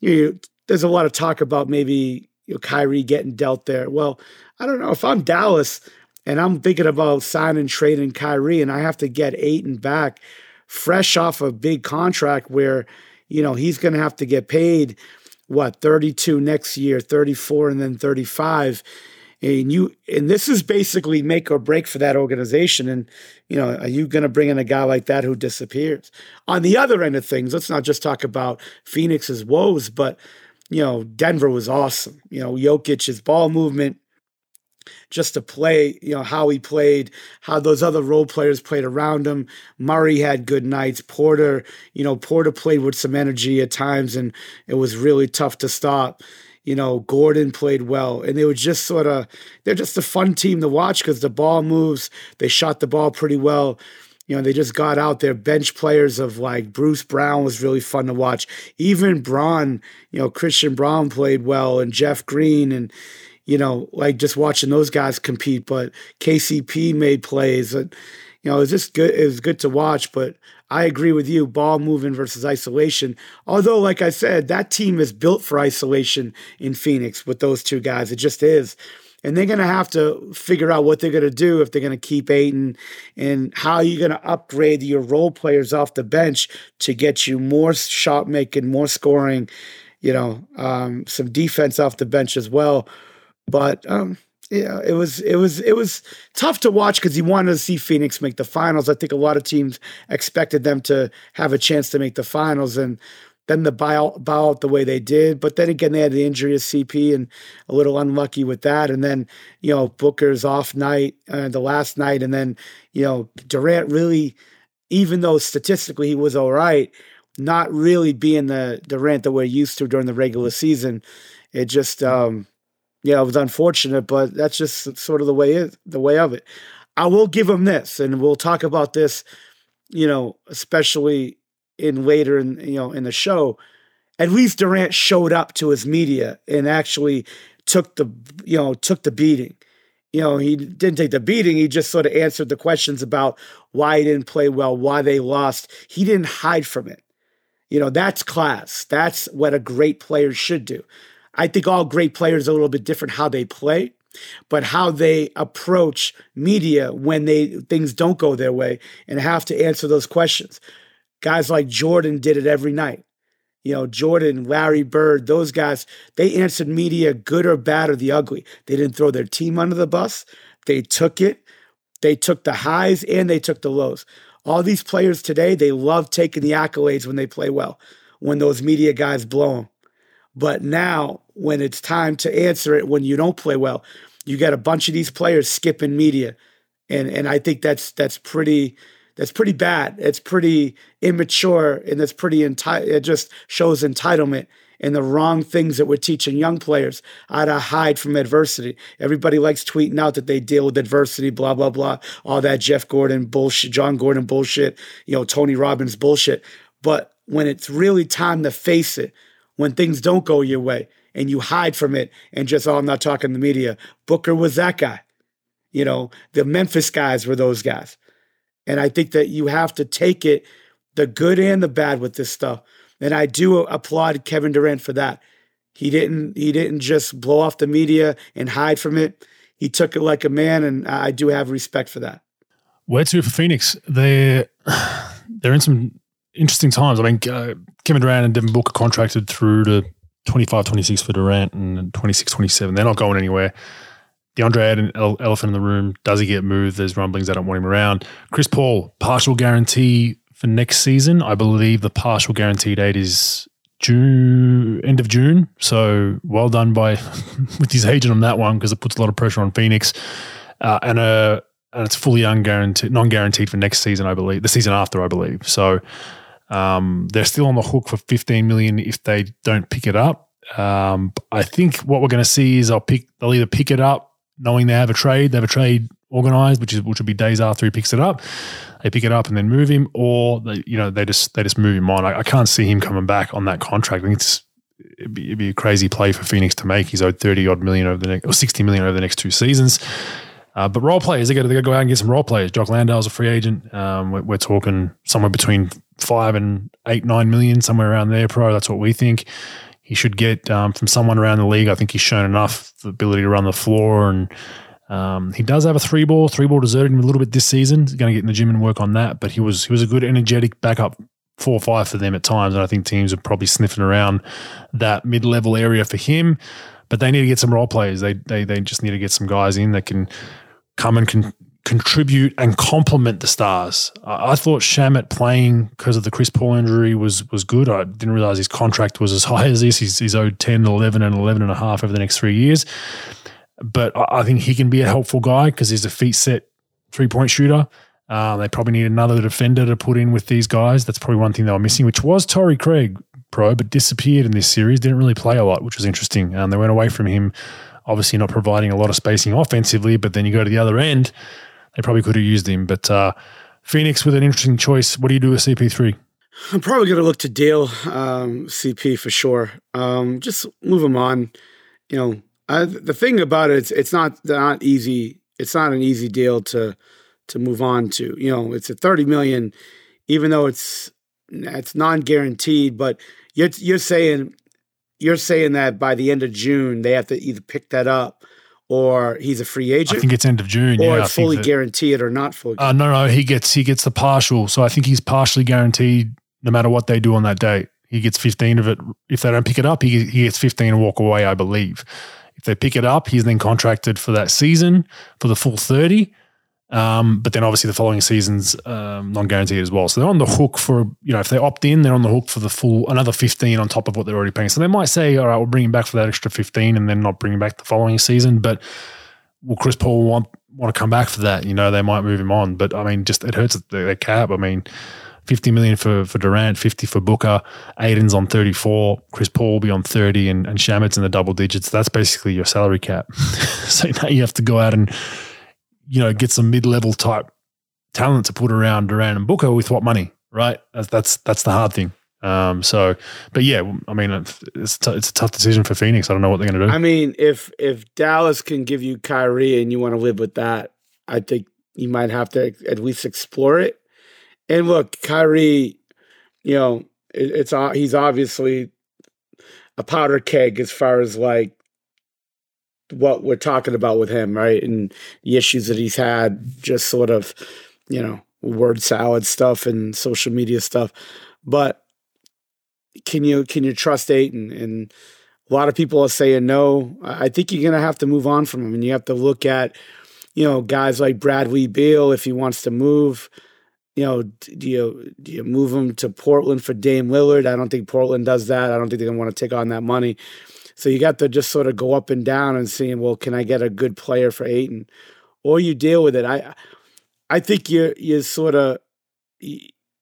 you there's a lot of talk about maybe you know, Kyrie getting dealt there. Well, I don't know. If I'm Dallas and I'm thinking about signing, trading Kyrie, and I have to get Ayton back fresh off a big contract where, you know, he's going to have to get paid, what, 32 next year, 34, and then 35 and you and this is basically make or break for that organization and you know are you going to bring in a guy like that who disappears on the other end of things let's not just talk about phoenix's woes but you know denver was awesome you know jokic's ball movement just to play, you know, how he played, how those other role players played around him. Murray had good nights. Porter, you know, Porter played with some energy at times and it was really tough to stop You know, Gordon played well, and they were just sort of they're just a fun team to watch because the ball moves. They shot the ball pretty well. You know, they just got out there. Bench players of like Bruce Brown was really fun to watch. Even Braun, you know, Christian Braun played well, and Jeff Green, and you know, like just watching those guys compete. But KCP made plays, and you know, it was just good. It was good to watch. But I agree with you, ball moving versus isolation. Although, like I said, that team is built for isolation in Phoenix with those two guys. It just is and they're going to have to figure out what they're going to do if they're going to keep Ayton and how you're going to upgrade your role players off the bench to get you more shot making, more scoring, you know, um, some defense off the bench as well. But um, yeah, it was it was it was tough to watch because you wanted to see Phoenix make the finals. I think a lot of teams expected them to have a chance to make the finals, and then the bow, bow out the way they did. But then again, they had the injury of CP and a little unlucky with that. And then, you know, Booker's off night, uh, the last night. And then, you know, Durant really, even though statistically he was all right, not really being the Durant that we're used to during the regular season. It just, um, yeah, it was unfortunate, but that's just sort of the way it, the way of it. I will give him this, and we'll talk about this, you know, especially in later in you know in the show, at least Durant showed up to his media and actually took the you know took the beating. You know, he didn't take the beating. He just sort of answered the questions about why he didn't play well, why they lost. He didn't hide from it. You know, that's class. That's what a great player should do. I think all great players are a little bit different how they play, but how they approach media when they things don't go their way and have to answer those questions. Guys like Jordan did it every night. You know, Jordan, Larry Bird, those guys, they answered media good or bad or the ugly. They didn't throw their team under the bus. They took it. They took the highs and they took the lows. All these players today, they love taking the accolades when they play well, when those media guys blow them. But now, when it's time to answer it when you don't play well, you got a bunch of these players skipping media. And and I think that's that's pretty that's pretty bad. It's pretty immature and that's pretty enti- it just shows entitlement and the wrong things that we're teaching young players how to hide from adversity. Everybody likes tweeting out that they deal with adversity, blah, blah, blah, all that Jeff Gordon bullshit, John Gordon bullshit, you know, Tony Robbins bullshit. But when it's really time to face it, when things don't go your way and you hide from it and just, oh, I'm not talking to the media. Booker was that guy. You know, the Memphis guys were those guys. And I think that you have to take it, the good and the bad with this stuff. And I do applaud Kevin Durant for that. He didn't he didn't just blow off the media and hide from it. He took it like a man, and I do have respect for that. Where to for Phoenix? They're they're in some interesting times. I mean, uh, Kevin Durant and Devin Booker contracted through to 25, 26 for Durant and 26, 27. They're not going anywhere. DeAndre had an elephant in the room. Does he get moved? There's rumblings. I don't want him around. Chris Paul, partial guarantee for next season. I believe the partial guarantee date is June, end of June. So well done by with his agent on that one because it puts a lot of pressure on Phoenix. Uh, and uh, and it's fully unguaranteed, non-guaranteed for next season, I believe. The season after, I believe. So um, they're still on the hook for 15 million if they don't pick it up. Um, I think what we're going to see is I'll pick. They'll either pick it up knowing they have a trade, they have a trade organized, which is which will be days after he picks it up. They pick it up and then move him, or they, you know they just they just move him on. I, I can't see him coming back on that contract. I think it's it'd be, it'd be, a crazy play for Phoenix to make. He's owed thirty odd million over the next or sixty million over the next two seasons. Uh, but role players, they got to go out and get some role players. Jock Landale's a free agent. Um, we're, we're, talking somewhere between five and eight, nine million, somewhere around there. Pro, that's what we think he should get um, from someone around the league. I think he's shown enough the ability to run the floor, and um, he does have a three ball. Three ball deserted him a little bit this season. He's going to get in the gym and work on that. But he was he was a good, energetic backup four or five for them at times, and I think teams are probably sniffing around that mid level area for him. But they need to get some role players. They they they just need to get some guys in that can come and can contribute and complement the stars. I, I thought Shamet playing because of the Chris Paul injury was was good. I didn't realize his contract was as high as this. He's, he's owed 10, 11, and 11 and a half over the next three years. But I, I think he can be a helpful guy because he's a feet set three point shooter. Uh, they probably need another defender to put in with these guys. That's probably one thing they were missing, which was Torrey Craig Pro, but disappeared in this series. Didn't really play a lot, which was interesting. Um, they went away from him, obviously not providing a lot of spacing offensively. But then you go to the other end, they probably could have used him. But uh, Phoenix with an interesting choice. What do you do with CP3? I'm probably going to look to deal um, CP for sure. Um, just move him on. You know, I, the thing about it, it's, it's not not easy. It's not an easy deal to to move on to. You know, it's a 30 million, even though it's it's non guaranteed. But you're you're saying you're saying that by the end of June they have to either pick that up or he's a free agent. I think it's end of June. Or yeah, it's fully that, guaranteed or not fully. Uh, no, no, he gets he gets the partial. So I think he's partially guaranteed no matter what they do on that date. He gets 15 of it. If they don't pick it up, he, he gets 15 and walk away, I believe. If they pick it up, he's then contracted for that season for the full 30. Um, but then obviously the following season's um, non-guaranteed as well. So they're on the hook for, you know, if they opt in, they're on the hook for the full, another 15 on top of what they're already paying. So they might say, all right, we'll bring him back for that extra 15 and then not bring him back the following season. But will Chris Paul want, want to come back for that? You know, they might move him on. But I mean, just it hurts their cap. I mean, 50 million for, for Durant, 50 for Booker, Ayton's on 34, Chris Paul will be on 30, and, and Shamet's in the double digits. That's basically your salary cap. so now you have to go out and, you know, get some mid level type talent to put around Durant and Booker with what money, right? That's that's, that's the hard thing. Um, so, but yeah, I mean, it's t- it's a tough decision for Phoenix. I don't know what they're going to do. I mean, if if Dallas can give you Kyrie and you want to live with that, I think you might have to at least explore it. And look, Kyrie, you know, it, it's he's obviously a powder keg as far as like what we're talking about with him, right? And the issues that he's had, just sort of, you know, word salad stuff and social media stuff. But can you can you trust Ayton? And a lot of people are saying no. I think you're gonna have to move on from him, and you have to look at, you know, guys like Bradley Beal if he wants to move you know, do you do you move him to Portland for Dame Lillard? I don't think Portland does that. I don't think they're gonna want to take on that money. So you got to just sort of go up and down and seeing, well, can I get a good player for Ayton, or you deal with it. I I think you're you're sort of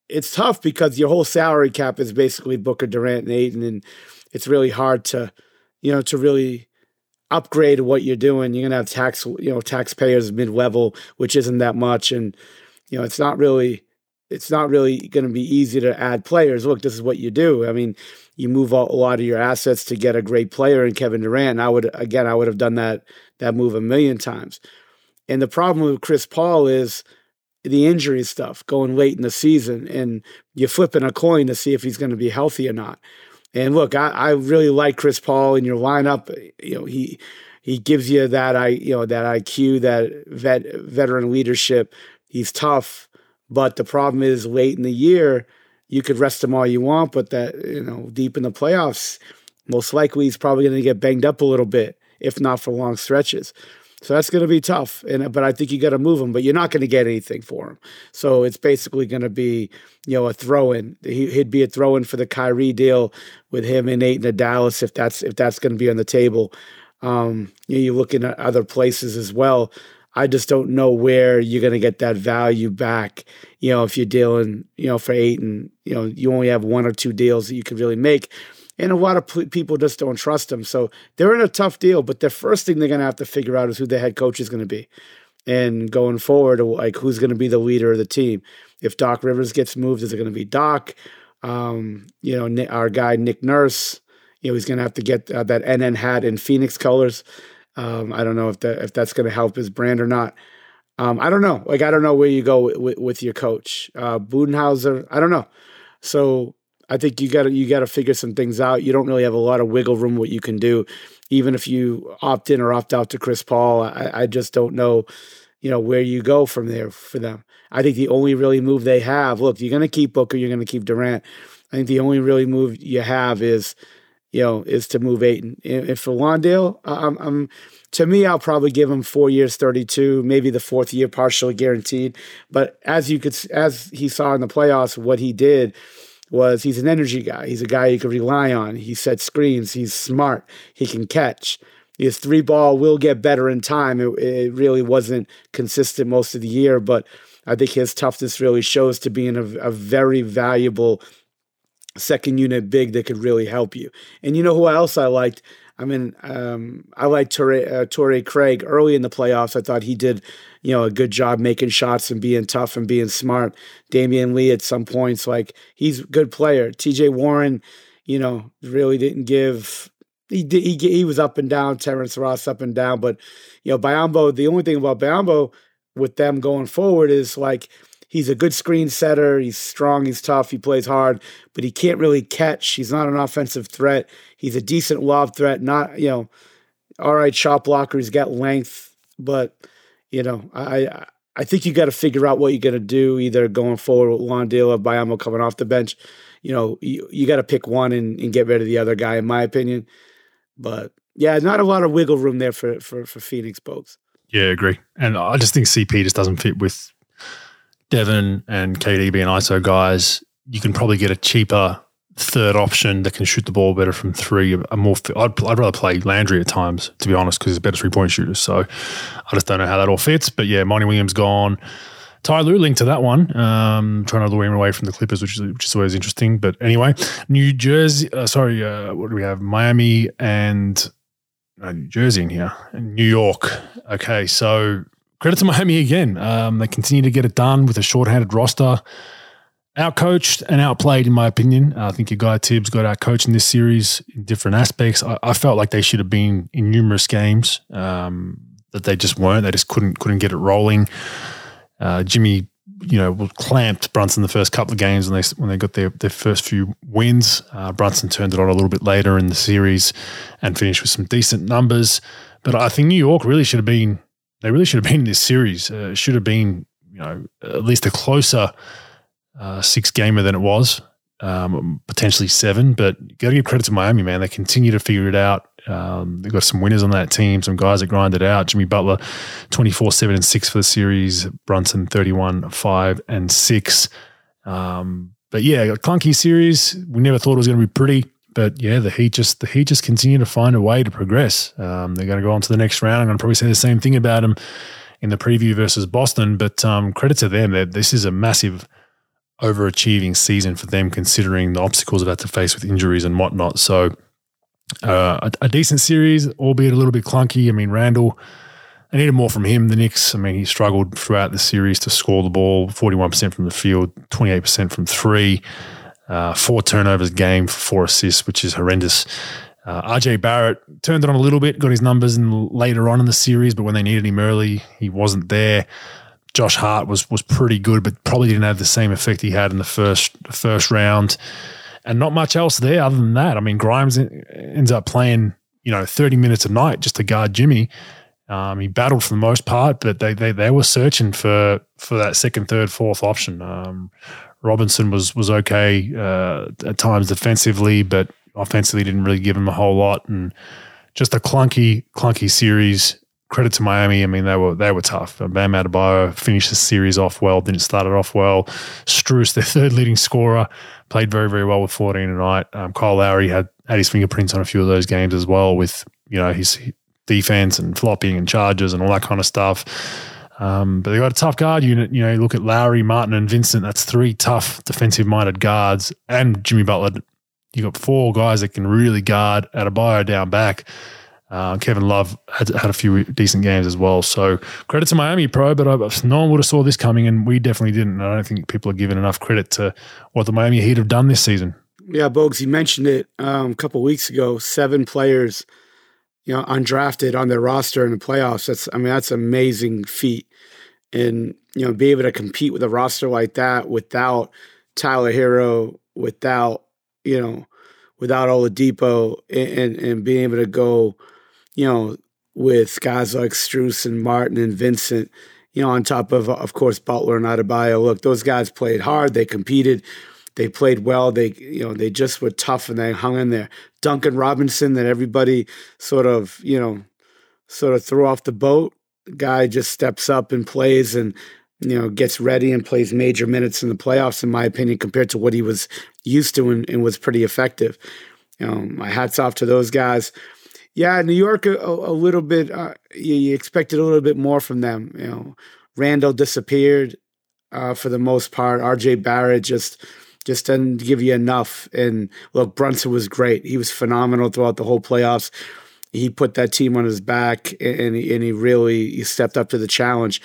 it's tough because your whole salary cap is basically Booker Durant and Ayton, and it's really hard to you know to really upgrade what you're doing. You're gonna have tax you know taxpayers mid level, which isn't that much, and you know, it's not really it's not really going to be easy to add players. Look, this is what you do. I mean, you move a lot of your assets to get a great player in Kevin Durant. I would again, I would have done that that move a million times. And the problem with Chris Paul is the injury stuff going late in the season, and you're flipping a coin to see if he's going to be healthy or not. And look, I, I really like Chris Paul in your lineup. You know, he he gives you that I you know that IQ, that vet, veteran leadership he's tough. But the problem is late in the year, you could rest him all you want, but that, you know, deep in the playoffs, most likely he's probably going to get banged up a little bit, if not for long stretches. So that's going to be tough. And but I think you got to move him, but you're not going to get anything for him. So it's basically going to be, you know, a throw in. He, would be a throw in for the Kyrie deal with him and Ayton to Dallas if that's if that's going to be on the table. Um, you're looking at other places as well. I just don't know where you're going to get that value back. You know, if you're dealing, you know, for Ayton, you know, you only have one or two deals that you can really make. And a lot of people just don't trust them. So they're in a tough deal. But the first thing they're going to have to figure out is who the head coach is going to be. And going forward, like who's going to be the leader of the team. If Doc Rivers gets moved, is it going to be Doc? Um, you know, our guy, Nick Nurse, you know, he's going to have to get uh, that NN hat in Phoenix colors. Um, I don't know if that if that's going to help his brand or not. Um, I don't know. Like I don't know where you go with, with your coach, uh, Budenholzer. I don't know. So I think you got to you got to figure some things out. You don't really have a lot of wiggle room what you can do, even if you opt in or opt out to Chris Paul. I, I just don't know, you know, where you go from there for them. I think the only really move they have. Look, you're going to keep Booker. You're going to keep Durant. I think the only really move you have is you know, is to move Ayton. And for Landale, I'm, I'm, to me, I'll probably give him four years, 32, maybe the fourth year partially guaranteed. But as you could, as he saw in the playoffs, what he did was he's an energy guy. He's a guy you can rely on. He sets screens. He's smart. He can catch. His three ball will get better in time. It, it really wasn't consistent most of the year, but I think his toughness really shows to being a, a very valuable second unit big that could really help you. And you know who else I liked? I mean, um, I like Torrey, uh, Craig early in the playoffs. I thought he did, you know, a good job making shots and being tough and being smart. Damian Lee at some points, like he's a good player. T.J. Warren, you know, really didn't give. He, did, he he was up and down. Terrence Ross up and down, but you know, Biyombo. The only thing about Biyombo with them going forward is like he's a good screen setter. He's strong. He's tough. He plays hard, but he can't really catch. He's not an offensive threat. He's a decent lob threat. Not you know, all right shot blocker. He's got length, but you know, I I think you got to figure out what you're gonna do either going forward with Landale or Biyombo coming off the bench. You know, you, you got to pick one and, and get rid of the other guy, in my opinion. But yeah, not a lot of wiggle room there for for for Phoenix folks. Yeah, agree. And I just think CP just doesn't fit with Devin and KD being ISO guys, you can probably get a cheaper third option that can shoot the ball better from three. A more, I'd, I'd rather play Landry at times, to be honest, because he's a better three point shooter. So I just don't know how that all fits. But yeah, Monty Williams gone. Ty Lue linked to that one, um, trying to lure him away from the Clippers, which is which is always interesting. But anyway, New Jersey, uh, sorry, uh, what do we have? Miami and uh, New Jersey in here, and New York. Okay, so credit to Miami again. Um, they continue to get it done with a shorthanded roster. Outcoached and outplayed, in my opinion. Uh, I think your guy Thibs got outcoached in this series in different aspects. I, I felt like they should have been in numerous games um, that they just weren't. They just couldn't couldn't get it rolling. Uh, Jimmy, you know, clamped Brunson the first couple of games when they when they got their their first few wins. Uh, Brunson turned it on a little bit later in the series and finished with some decent numbers. But I think New York really should have been they really should have been in this series. Uh, should have been, you know, at least a closer uh, six gamer than it was, um, potentially seven. But got to give credit to Miami, man. They continue to figure it out. Um, they've got some winners on that team, some guys that grind it out. Jimmy Butler, 24 7 and 6 for the series. Brunson, 31 5 and 6. Um, but yeah, clunky series. We never thought it was going to be pretty. But yeah, the Heat just the Heat just continue to find a way to progress. Um, they're going to go on to the next round. I'm going to probably say the same thing about them in the preview versus Boston. But um, credit to them, that this is a massive overachieving season for them, considering the obstacles they've had to face with injuries and whatnot. So uh, a, a, decent series, albeit a little bit clunky. I mean, Randle. I needed more from him. The Knicks, I mean, he struggled throughout the series to score the ball 41% from the field, 28% from three. Uh, four turnovers game four assists, which is horrendous. Uh, RJ Barrett turned it on a little bit, got his numbers in later on in the series, but when they needed him early, he wasn't there. Josh Hart was was pretty good, but probably didn't have the same effect he had in the first first round, and not much else there other than that. I mean, Grimes ends up playing you know thirty minutes a night just to guard Jimmy. Um, he battled for the most part, but they they they were searching for for that second, third, fourth option. Um, Robinson was was okay uh, at times defensively, but offensively didn't really give him a whole lot, and just a clunky clunky series. Credit to Miami. I mean, they were they were tough. Bam Adebayo finished the series off well. Didn't start it off well. Strus, their third leading scorer, played very very well with 14 tonight. Um, Kyle Lowry had had his fingerprints on a few of those games as well, with you know his defense and flopping and charges and all that kind of stuff. Um, but they've got a tough guard unit. You know, look at Lowry, Martin, and Vincent. That's three tough defensive-minded guards, and Jimmy Butler. You've got four guys that can really guard at a bio down back. Uh, Kevin Love had, had a few decent games as well. So credit to Miami Pro, but I, no one would have saw this coming, and we definitely didn't. I don't think people are giving enough credit to what the Miami Heat have done this season. Yeah, Bogues, you mentioned it um, a couple weeks ago. Seven players – you know, undrafted on their roster in the playoffs. That's, I mean, that's amazing feat. And, you know, be able to compete with a roster like that without Tyler Herro, without, you know, without Oladipo and, and, and being able to go, you know, with guys like Strus and Martin and Vincent, you know, on top of, of course, Butler and Adebayo. Look, those guys played hard. They competed they played well. They you know they just were tough and they hung in there. Duncan Robinson that everybody sort of you know sort of threw off the boat. Guy just steps up and plays and you know gets ready and plays major minutes in the playoffs. In my opinion, compared to what he was used to and, and was pretty effective. You know, my hats off to those guys. Yeah, New York a, a little bit. Uh, you, you expected a little bit more from them. You know, Randle disappeared uh, for the most part. R.J. Barrett just just doesn't give you enough. And look, Brunson was great. He was phenomenal throughout the whole playoffs. He put that team on his back, and he, and he really he stepped up to the challenge.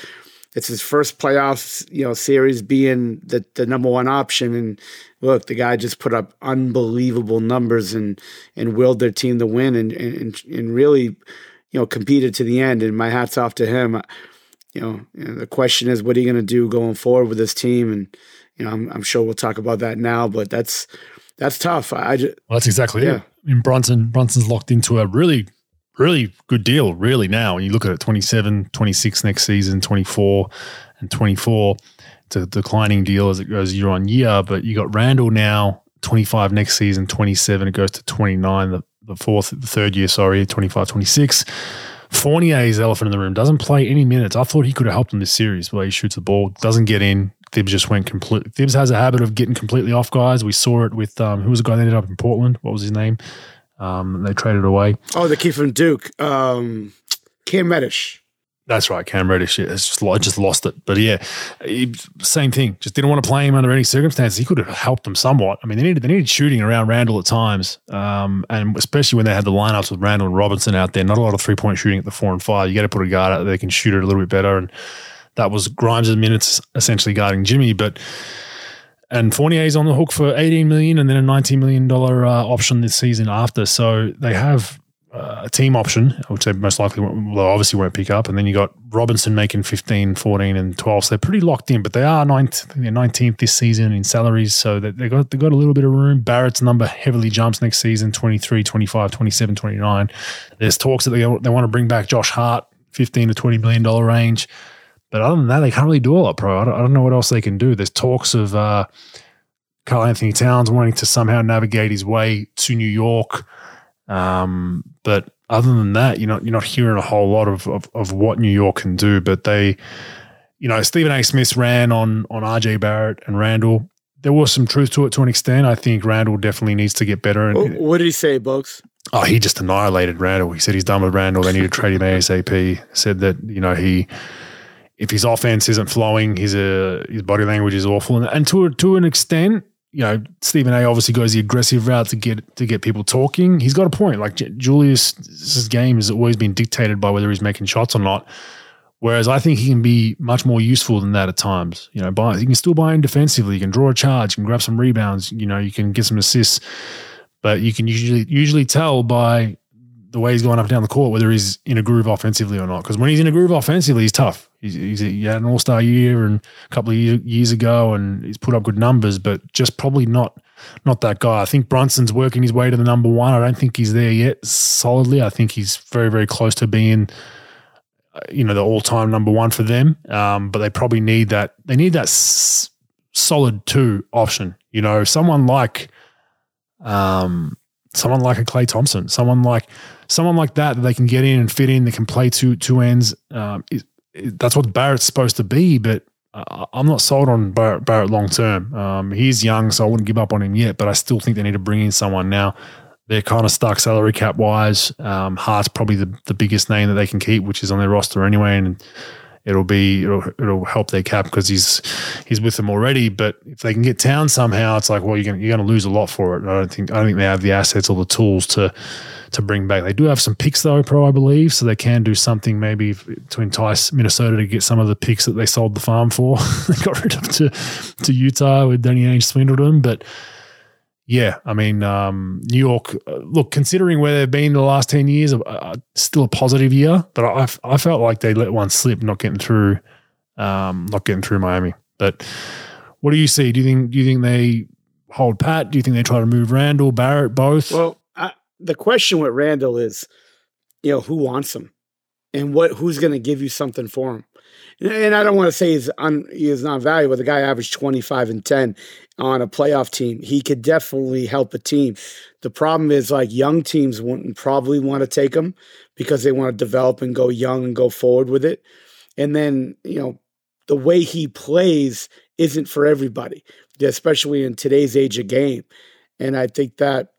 It's his first playoffs, you know, series being the, the number one option. And look, the guy just put up unbelievable numbers and and willed their team to win and and, and really, you know, competed to the end. And my hats off to him. You know the question is, what are you going to do going forward with this team? And you know, I'm, I'm sure we'll talk about that now, but that's that's tough. I just, well, that's exactly yeah. it. I mean, Brunson Brunson's locked into a really really good deal, really, now. When you look at it, 27, 26 next season, 24 and 24. It's a declining deal as it goes year on year, but you got Randle now, 25 next season, 27. It goes to 29 the, the fourth, the third year, sorry, 25, 26. Fournier Fournier's elephant in the room doesn't play any minutes. I thought he could have helped in this series, the way he shoots the ball, doesn't get in. Thibs just went complete. Thibs has a habit of getting completely off guys. We saw it with um, who was the guy that ended up in Portland? What was his name? Um, they traded away. Oh, the kid from Duke, um, Cam Reddish. That's right, Cam Reddish. Yeah, it's just, I just lost it. But yeah, he, same thing. Just didn't want to play him under any circumstances. He could have helped them somewhat. I mean, they needed they needed shooting around Randle at times, um, and especially when they had the lineups with Randle and Robinson out there. Not a lot of three point shooting at the four and five. You got to put a guard out there that can shoot it a little bit better, and that was Grimes' minutes essentially guarding Jimmy, but and Fournier's on the hook for 18 million and then a 19 million dollar uh, option this season after. So they have uh, a team option, which they most likely well, obviously won't pick up. And then you got Robinson making 15, 14, and 12. So they're pretty locked in, but they are 19th, 19th this season in salaries. So they got, they got a little bit of room. Barrett's number heavily jumps next season 23, 25, 27, 29. There's talks that they, they want to bring back Josh Hart, 15 to 20 million dollar range. But other than that, they can't really do a lot, pro. I don't, I don't know what else they can do. There's talks of uh, Karl-Anthony Towns wanting to somehow navigate his way to New York. Um, but other than that, you're not you're not hearing a whole lot of, of, of what New York can do. But they, you know, Stephen A. Smith ran on on RJ Barrett and Randle. There was some truth to it to an extent. I think Randle definitely needs to get better. And, what did he say, Bogues? Oh, he just annihilated Randle. He said he's done with Randle. They need to trade him ASAP. Said that you know he if his offense isn't flowing, his uh, his body language is awful, and, and to to an extent, you know, Stephen A. obviously goes the aggressive route to get to get people talking. He's got a point. Like Julius's game has always been dictated by whether he's making shots or not. Whereas I think he can be much more useful than that at times. You know, buy, you can still buy in defensively. You can draw a charge. You can grab some rebounds. You know, you can get some assists. But you can usually usually tell by the way he's going up and down the court, whether he's in a groove offensively or not. Because when he's in a groove offensively, he's tough. He's, he's he had an All Star year and a couple of year, years ago, and he's put up good numbers, but just probably not not that guy. I think Brunson's working his way to the number one. I don't think he's there yet solidly. I think he's very very close to being, uh, you know, the all time number one for them. Um, but they probably need that. They need that s- solid two option. You know, someone like. Um, someone like a Klay Thompson, someone like someone like that that they can get in and fit in, that can play two two ends. Um, it, it, that's what Barrett's supposed to be, but I'm not sold on Barrett, Barrett long term. Um, he's young, so I wouldn't give up on him yet. But I still think they need to bring in someone now. They're kind of stuck salary cap wise. Um, Hart's probably the, the biggest name that they can keep, which is on their roster anyway, and it'll be it'll, it'll help their cap because he's he's with them already. But if they can get Town somehow, it's like well you're gonna you're gonna lose a lot for it. And I don't think I don't think they have the assets or the tools to to bring back. They do have some picks though, pro I believe, so they can do something maybe to entice Minnesota to get some of the picks that they sold the farm for. they got rid of to to Utah with Danny Ainge swindled them, but yeah, I mean, um, New York, uh, look, considering where they've been the last 10 years, uh, uh, still a positive year, but I, I felt like they let one slip, not getting through, um, not getting through Miami. But what do you see? Do you think, do you think they hold pat? Do you think they try to move Randle, Barrett, both? Well, I, the question with Randle is, you know, who wants him and what, who's going to give you something for him? And I don't want to say he's un, he is not valuable. The guy averaged 25 and 10 on a playoff team. He could definitely help a team. The problem is like young teams wouldn't probably want to take him because they want to develop and go young and go forward with it. And then, you know, the way he plays isn't for everybody, especially in today's age of game. And I think that,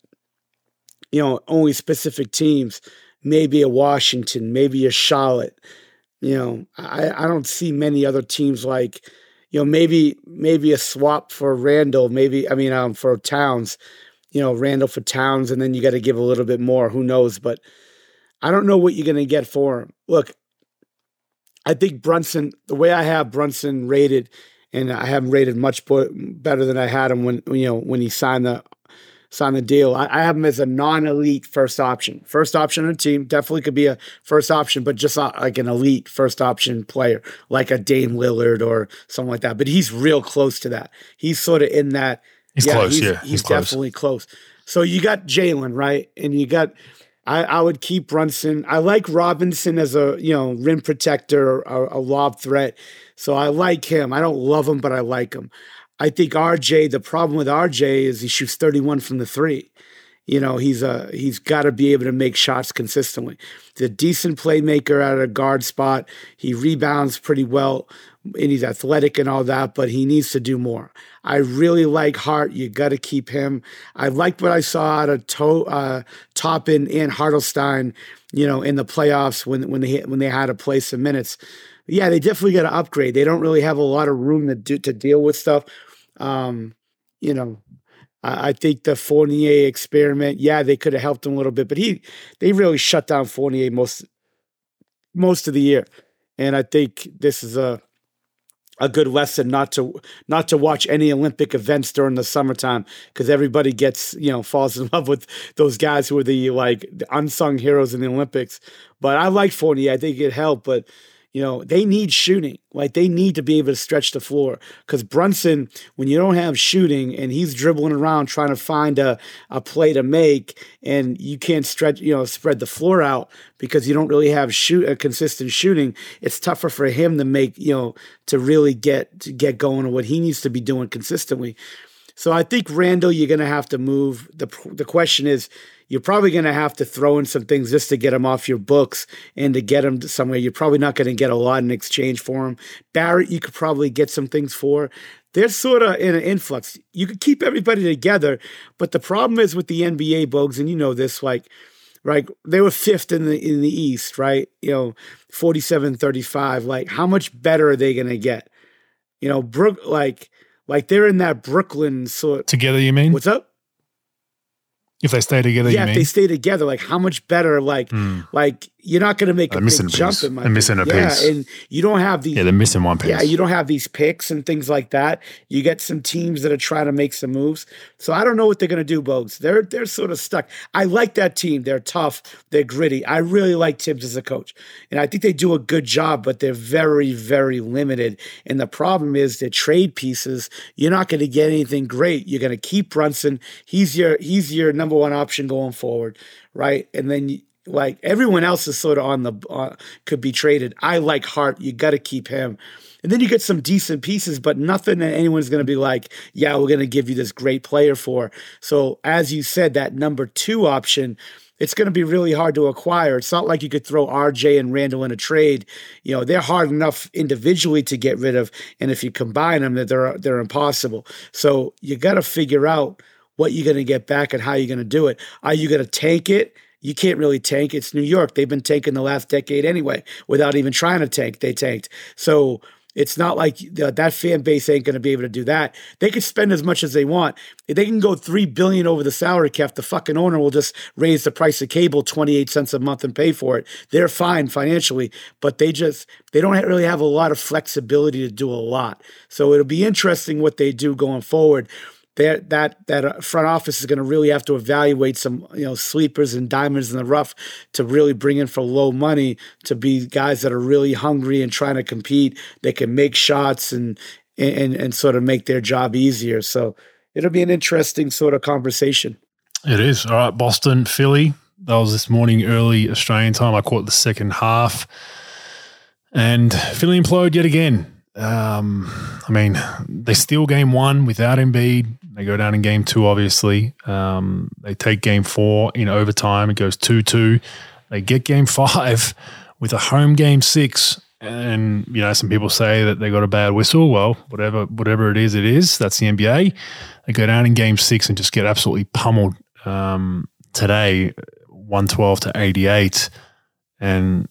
you know, only specific teams, maybe a Washington, maybe a Charlotte, you know, I, I don't see many other teams like, you know, maybe maybe a swap for Randle, maybe I mean um for Towns, you know, Randle for Towns, and then you got to give a little bit more. Who knows? But I don't know what you're gonna get for him. Look, I think Brunson, the way I have Brunson rated, and I have him rated much better than I had him when you know when he signed the signed the deal. I, I have him as a non-elite first option. First option on a team definitely could be a first option, but just not like an elite first option player, like a Dame Lillard or something like that. But he's real close to that. He's sort of in that. He's yeah, close. He's, yeah, he's, he's definitely close. So you got Jalen right, and you got I, I would keep Brunson. I like Robinson as a you know rim protector, a, a lob threat. So I like him. I don't love him, but I like him. I think RJ. The problem with RJ is he shoots 31 from the three. You know he's a he's got to be able to make shots consistently. He's a decent playmaker at a guard spot. He rebounds pretty well, and he's athletic and all that. But he needs to do more. I really like Hart. You got to keep him. I liked what I saw out of to, uh, Toppin and Hartenstein, you know, in the playoffs when when they when they had to play some minutes. Yeah, they definitely got to upgrade. They don't really have a lot of room to do to deal with stuff. Um, you know, I, I think the Fournier experiment. Yeah, they could have helped him a little bit, but he they really shut down Fournier most most of the year, and I think this is a a good lesson not to not to watch any Olympic events during the summertime because everybody gets you know falls in love with those guys who are the like the unsung heroes in the Olympics. But I like Fournier. I think it helped, but you know, they need shooting. Like they need to be able to stretch the floor. Because Brunson, when you don't have shooting and he's dribbling around trying to find a, a play to make, and you can't stretch, you know, spread the floor out because you don't really have shoot a consistent shooting, it's tougher for him to make, you know, to really get to get going on what he needs to be doing consistently. So I think Randle, you're going to have to move. the The question is, you're probably going to have to throw in some things just to get him off your books and to get him somewhere. You're probably not going to get a lot in exchange for him. Barrett, you could probably get some things for. They're sort of in an influx. You could keep everybody together, but the problem is with the NBA, Bogues, and you know this, like, right? They were fifth in the in the East, right? You know, 47-35. Like, how much better are they going to get? You know, Brook, like, like they're in that Brooklyn sort. Together, you mean? What's up? If they stay together, yeah, if they stay together, like how much better? Like, mm. like you're not going to make a big jump in my. They're missing a yeah, piece, and you don't have these. Yeah, they're missing one piece. Yeah, you don't have these picks and things like that. You get some teams that are trying to make some moves. So I don't know what they're going to do, Bogues. They're they're sort of stuck. I like that team. They're tough. They're gritty. I really like Thibs as a coach, and I think they do a good job. But they're very very limited. And the problem is their trade pieces. You're not going to get anything great. You're going to keep Brunson. He's your he's your number one option going forward, right? And then like everyone else is sort of on the uh, could be traded. I like Hart. You got to keep him. And then you get some decent pieces, but nothing that anyone's going to be like, yeah, we're going to give you this great player for. So, as you said, that number two option, it's going to be really hard to acquire. It's not like you could throw RJ and Randle in a trade. You know, they're hard enough individually to get rid of. And if you combine them, that they're, they're impossible. So, you got to figure out what you're going to get back and how you're going to do it. Are you going to take it? You can't really tank. It's New York. They've been tanking the last decade anyway, without even trying to tank. They tanked. So it's not like that fan base ain't going to be able to do that. They can spend as much as they want. If they can go three billion over the salary cap, the fucking owner will just raise the price of cable twenty eight cents a month and pay for it. They're fine financially, but they just they don't really have a lot of flexibility to do a lot. So it'll be interesting what they do going forward that that that uh, front office is going to really have to evaluate some you know sleepers and diamonds in the rough to really bring in for low money to be guys that are really hungry and trying to compete. They can make shots and and and sort of make their job easier. So it'll be an interesting sort of conversation. It is all right. Boston, Philly. That was this morning, early Australian time. I caught the second half, and Philly implode yet again. Um, I mean, they steal game one without Embiid. They go down in game two, obviously. Um, they take game four in overtime. It goes 2 2. They get game five with a home game six. And, you know, some people say that they got a bad whistle. Well, whatever whatever it is, it is. That's the NBA. They go down in game six and just get absolutely pummeled um, today, 112 to 88. And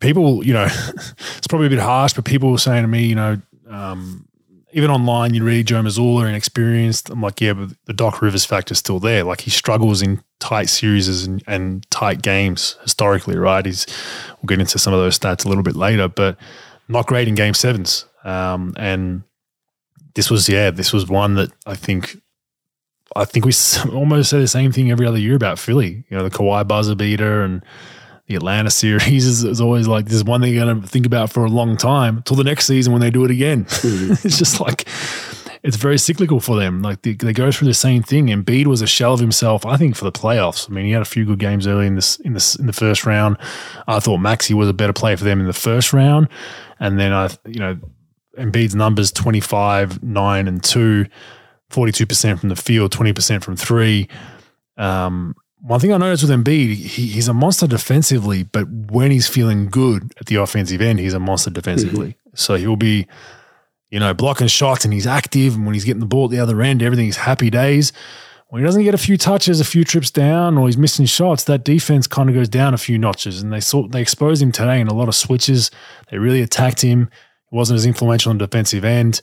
people, you know, it's probably a bit harsh, but people were saying to me, you know, um, even online, you read Joe Mazzulla inexperienced. I'm like, yeah, but the Doc Rivers factor is still there. Like he struggles in tight series and, and tight games historically, right? He's we'll get into some of those stats a little bit later, but not great in game sevens. Um, and this was, yeah, this was one that I think I think we almost say the same thing every other year about Philly. You know, the Kawhi buzzer beater and the Atlanta series is, is always like this is one thing you're going to think about for a long time until the next season when they do it again. Mm-hmm. it's just like it's very cyclical for them. Like they, they go through the same thing. Embiid was a shell of himself, I think, for the playoffs. I mean, he had a few good games early in this in this in the first round. I thought Maxey was a better player for them in the first round, and then I, you know, Embiid's numbers 25, nine, and two. 42% from the field, 20% from three. Um, one thing I noticed with Embiid, he, he's a monster defensively, but when he's feeling good at the offensive end, he's a monster defensively. Mm-hmm. So he'll be, you know, blocking shots and he's active. And when he's getting the ball at the other end, everything's happy days. When he doesn't get a few touches, a few trips down, or he's missing shots, that defense kind of goes down a few notches. And they saw they exposed him today in a lot of switches. They really attacked him. He wasn't as influential on the defensive end.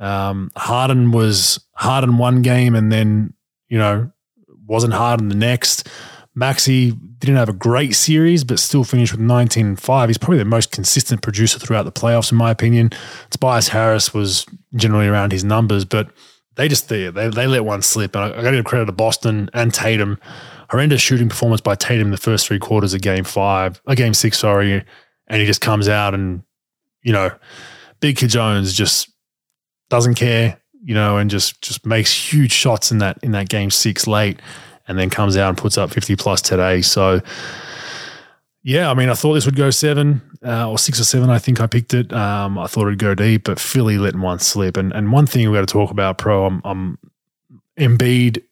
Um, Harden was hard in one game and then, you know, wasn't hard in the next. Maxey didn't have a great series, but still finished with 19 and 5. He's probably the most consistent producer throughout the playoffs, in my opinion. Tobias Harris was generally around his numbers, but they just they, they, they let one slip. And I, I got to give credit to Boston and Tatum. Horrendous shooting performance by Tatum in the first three quarters of game five, a uh, game six, sorry. And he just comes out and, you know, Big Kid Jones just doesn't care, you know, and just just makes huge shots in that in that game six late, and then comes out and puts up fifty plus today. So, yeah, I mean, I thought this would go seven uh, or six or seven. I think I picked it. Um, I thought it'd go deep, but Philly letting one slip. And and one thing we got to talk about, pro. I'm, I'm Embiid.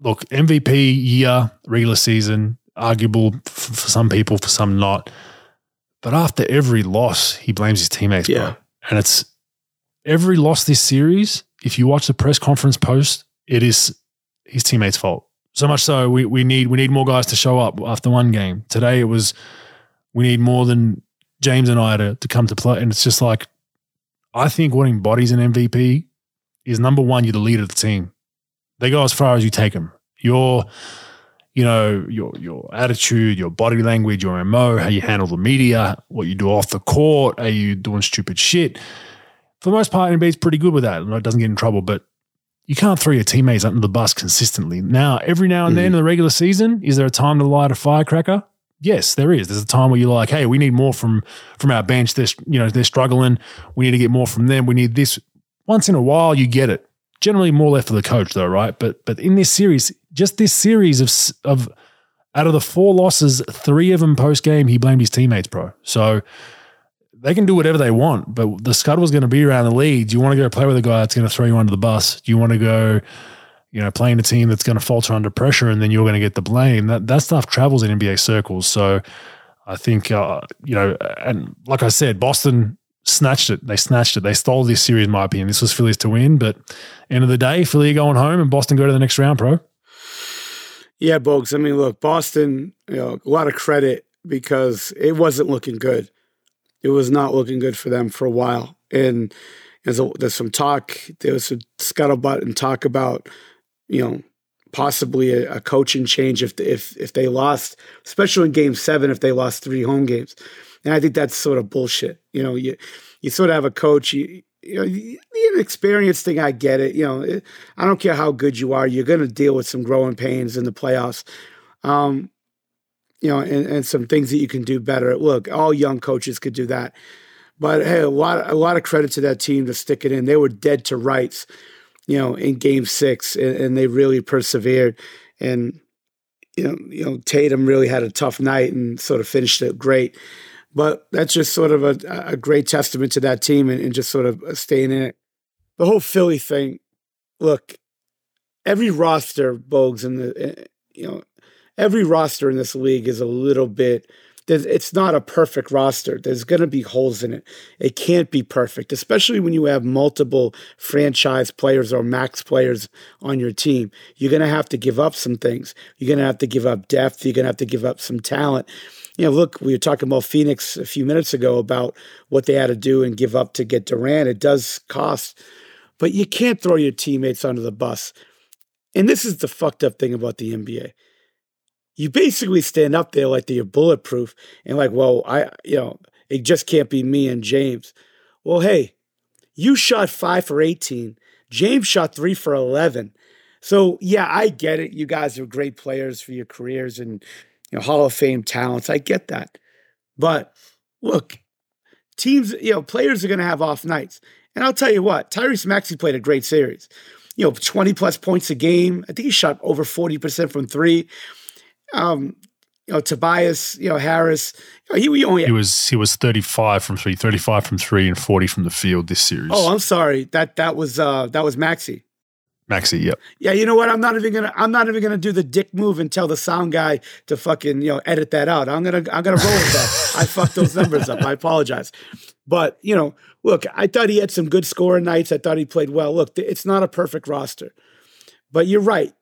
Look, MVP year, regular season, arguable for, for some people, for some not. But after every loss, he blames his teammates, yeah. bro. And it's every loss this series, if you watch the press conference post, it is his teammates' fault. So much so we, we need we need more guys to show up after one game. Today it was we need more than James and I to, to come to play. And it's just like I think what embodies an MVP is number one, you're the leader of the team. They go as far as you take them. Your, you know, your your attitude, your body language, your MO, how you handle the media, what you do off the court, are you doing stupid shit? For the most part, Embiid's pretty good with that. It doesn't get in trouble, but you can't throw your teammates under the bus consistently. Now, every now and then mm-hmm. in the regular season, is there a time to light a firecracker? Yes, there is. There's a time where you're like, hey, we need more from from our bench. They're you know they're struggling. We need to get more from them. We need this. Once in a while, you get it. Generally, more left for the coach, though, right? But but in this series, just this series of of out of the four losses, three of them post game, he blamed his teammates, bro. So they can do whatever they want, but the scuttle is going to be around the league. Do you want to go play with a guy that's going to throw you under the bus? Do you want to go, you know, playing a team that's going to falter under pressure and then you're going to get the blame? That that stuff travels in NBA circles. So I think, uh, you know, and like I said, Boston snatched it. They snatched it. They stole this series, in my opinion. This was Phillies to win, but end of the day, Philly going home and Boston go to the next round, pro. Yeah, Bogues. I mean, look, Boston, you know, a lot of credit because it wasn't looking good it was not looking good for them for a while. And there's, a, some talk, there was some scuttlebutt and talk about, you know, possibly a, a, coaching change if if if they lost, especially in Game Seven, if they lost three home games. And I think that's sort of bullshit. You know, you you sort of have a coach. You, you know, the inexperienced thing, I get it. You know, I don't care how good you are, you're going to deal with some growing pains in the playoffs. Um, you know, and, and some things that you can do better. Look, all young coaches could do that. But hey, a lot a lot of credit to that team to stick it in. They were dead to rights, you know, in game six and, and they really persevered. And you know, you know, Tatum really had a tough night and sort of finished it great. But that's just sort of a, a great testament to that team and, and just sort of staying in it. The whole Philly thing, look, every roster, Bogues, in the eh, you know, every roster in this league is a little bit it's not a perfect roster. There's going to be holes in it. It can't be perfect, especially when you have multiple franchise players or max players on your team. You're going to have to give up some things. You're going to have to give up depth. You're going to have to give up some talent. you know, look, we were talking about Phoenix a few minutes ago about what they had to do and give up to get Durant. It does cost, but you can't throw your teammates under the bus. And this is the fucked up thing about the NBA. You basically stand up there like you're bulletproof and like, well, I, you know, it just can't be me and James. Well, hey, you shot five for 18. James shot three for 11. So, yeah, I get it. You guys are great players for your careers and you know, Hall of Fame talents. I get that. But look, teams, you know, players are going to have off nights. And I'll tell you what, Tyrese Maxey played a great series. You know, 20 plus points a game. I think he shot over 40% from three. Um, you know, Tobias, you know, Harris, you know, he, only he was he was 35 from three, 35 from three, and 40 from the field this series. Oh, I'm sorry. That that was uh that was Maxey. Maxey, yep. Yeah, you know what? I'm not even gonna I'm not even gonna do the dick move and tell the sound guy to fucking, you know, edit that out. I'm gonna I'm gonna roll with that. I fucked those numbers up. I apologize. But, you know, look, I thought he had some good scoring nights. I thought he played well. Look, it's not a perfect roster. But you're right.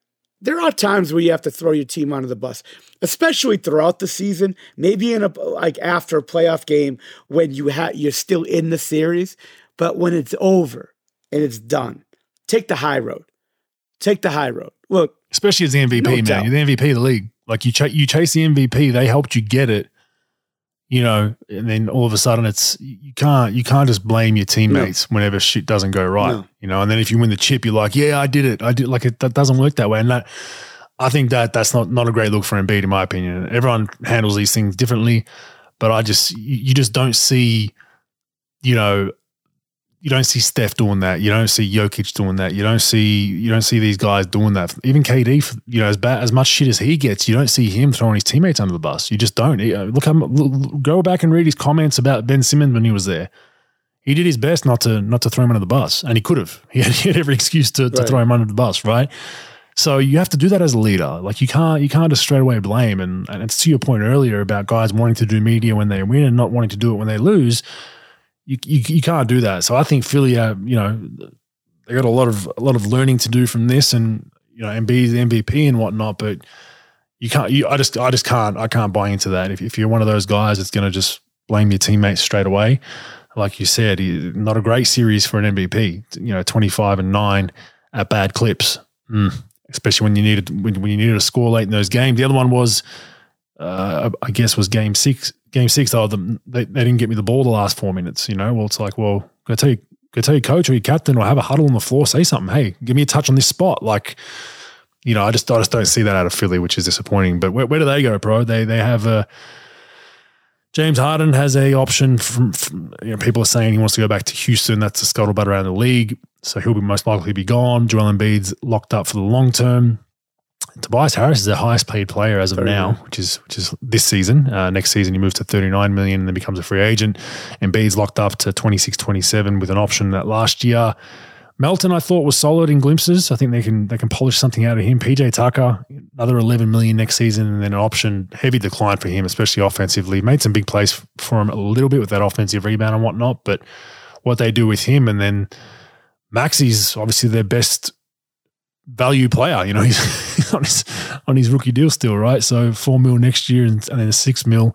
There are times where you have to throw your team under the bus, especially throughout the season. Maybe in a like after a playoff game when you ha- you're still in the series, but when it's over and it's done, take the high road. Take the high road. Look, especially as the MVP, No man. doubt. You're the MVP of the league. Like you, ch- you chase the MVP. They helped you get it. You know, and then all of a sudden, it's you can't you can't just blame your teammates whenever shit doesn't go right. No. You know, and then if you win the chip, you're like, yeah, I did it. I did. Like it, that doesn't work that way. And that, I think that that's not not a great look for Embiid, in my opinion. Everyone handles these things differently, but I just you just don't see, you know, you don't see Steph doing that. You don't see Jokic doing that. You don't see you don't see these guys doing that. Even KD, you know, as bad as much shit as he gets, you don't see him throwing his teammates under the bus. You just don't. He- uh, Look, look, go back and read his comments about Ben Simmons when he was there. He did his best not to not to throw him under the bus, and he could have. He had, he had every excuse to, to throw him under the bus, right? So you have to do that as a leader. Like you can't you can't just straight away blame. And, and it's to your point earlier about guys wanting to do media when they win and not wanting to do it when they lose you, you you can't do that. So I think Philly, uh, you know, they got a lot of a lot of learning to do from this, and you know, the MVP and whatnot. But you can't. You, I just I just can't. I can't buy into that. If if you're one of those guys that's going to just blame your teammates straight away, like you said, not a great series for an MVP. You know, 25 and nine at bad clips. Mm. Especially when you needed when, when you needed a score late in those games. The other one was, uh, I guess, was game six. Game six, though, the, they, they didn't get me the ball the last four minutes. You know, well, it's like, well, go tell you, go tell your coach or your captain or have a huddle on the floor, say something. Hey, give me a touch on this spot. Like, you know, I just I just don't see that out of Philly, which is disappointing. But where, where do they go, bro? They they have a James Harden has a option from, from you know people are saying he wants to go back to Houston. That's a scuttlebutt around the league, so he'll be most likely be gone. Joel Embiid's locked up for the long term. Tobias Harris is the highest paid player as of Very now, good. which is which is this season. Uh, next season he moves to 39 million and then becomes a free agent. And Embiid's locked up to 26, 27 with an option that last year. Melton, I thought was solid in glimpses. I think they can they can polish something out of him. PJ Tucker, another 11 million next season, and then an option heavy decline for him, especially offensively. Made some big plays for him a little bit with that offensive rebound and whatnot, but what they do with him, and then Maxey's obviously their best value player. You know, he's on his on his rookie deal still, right? So four mil next year, and, and then six mil.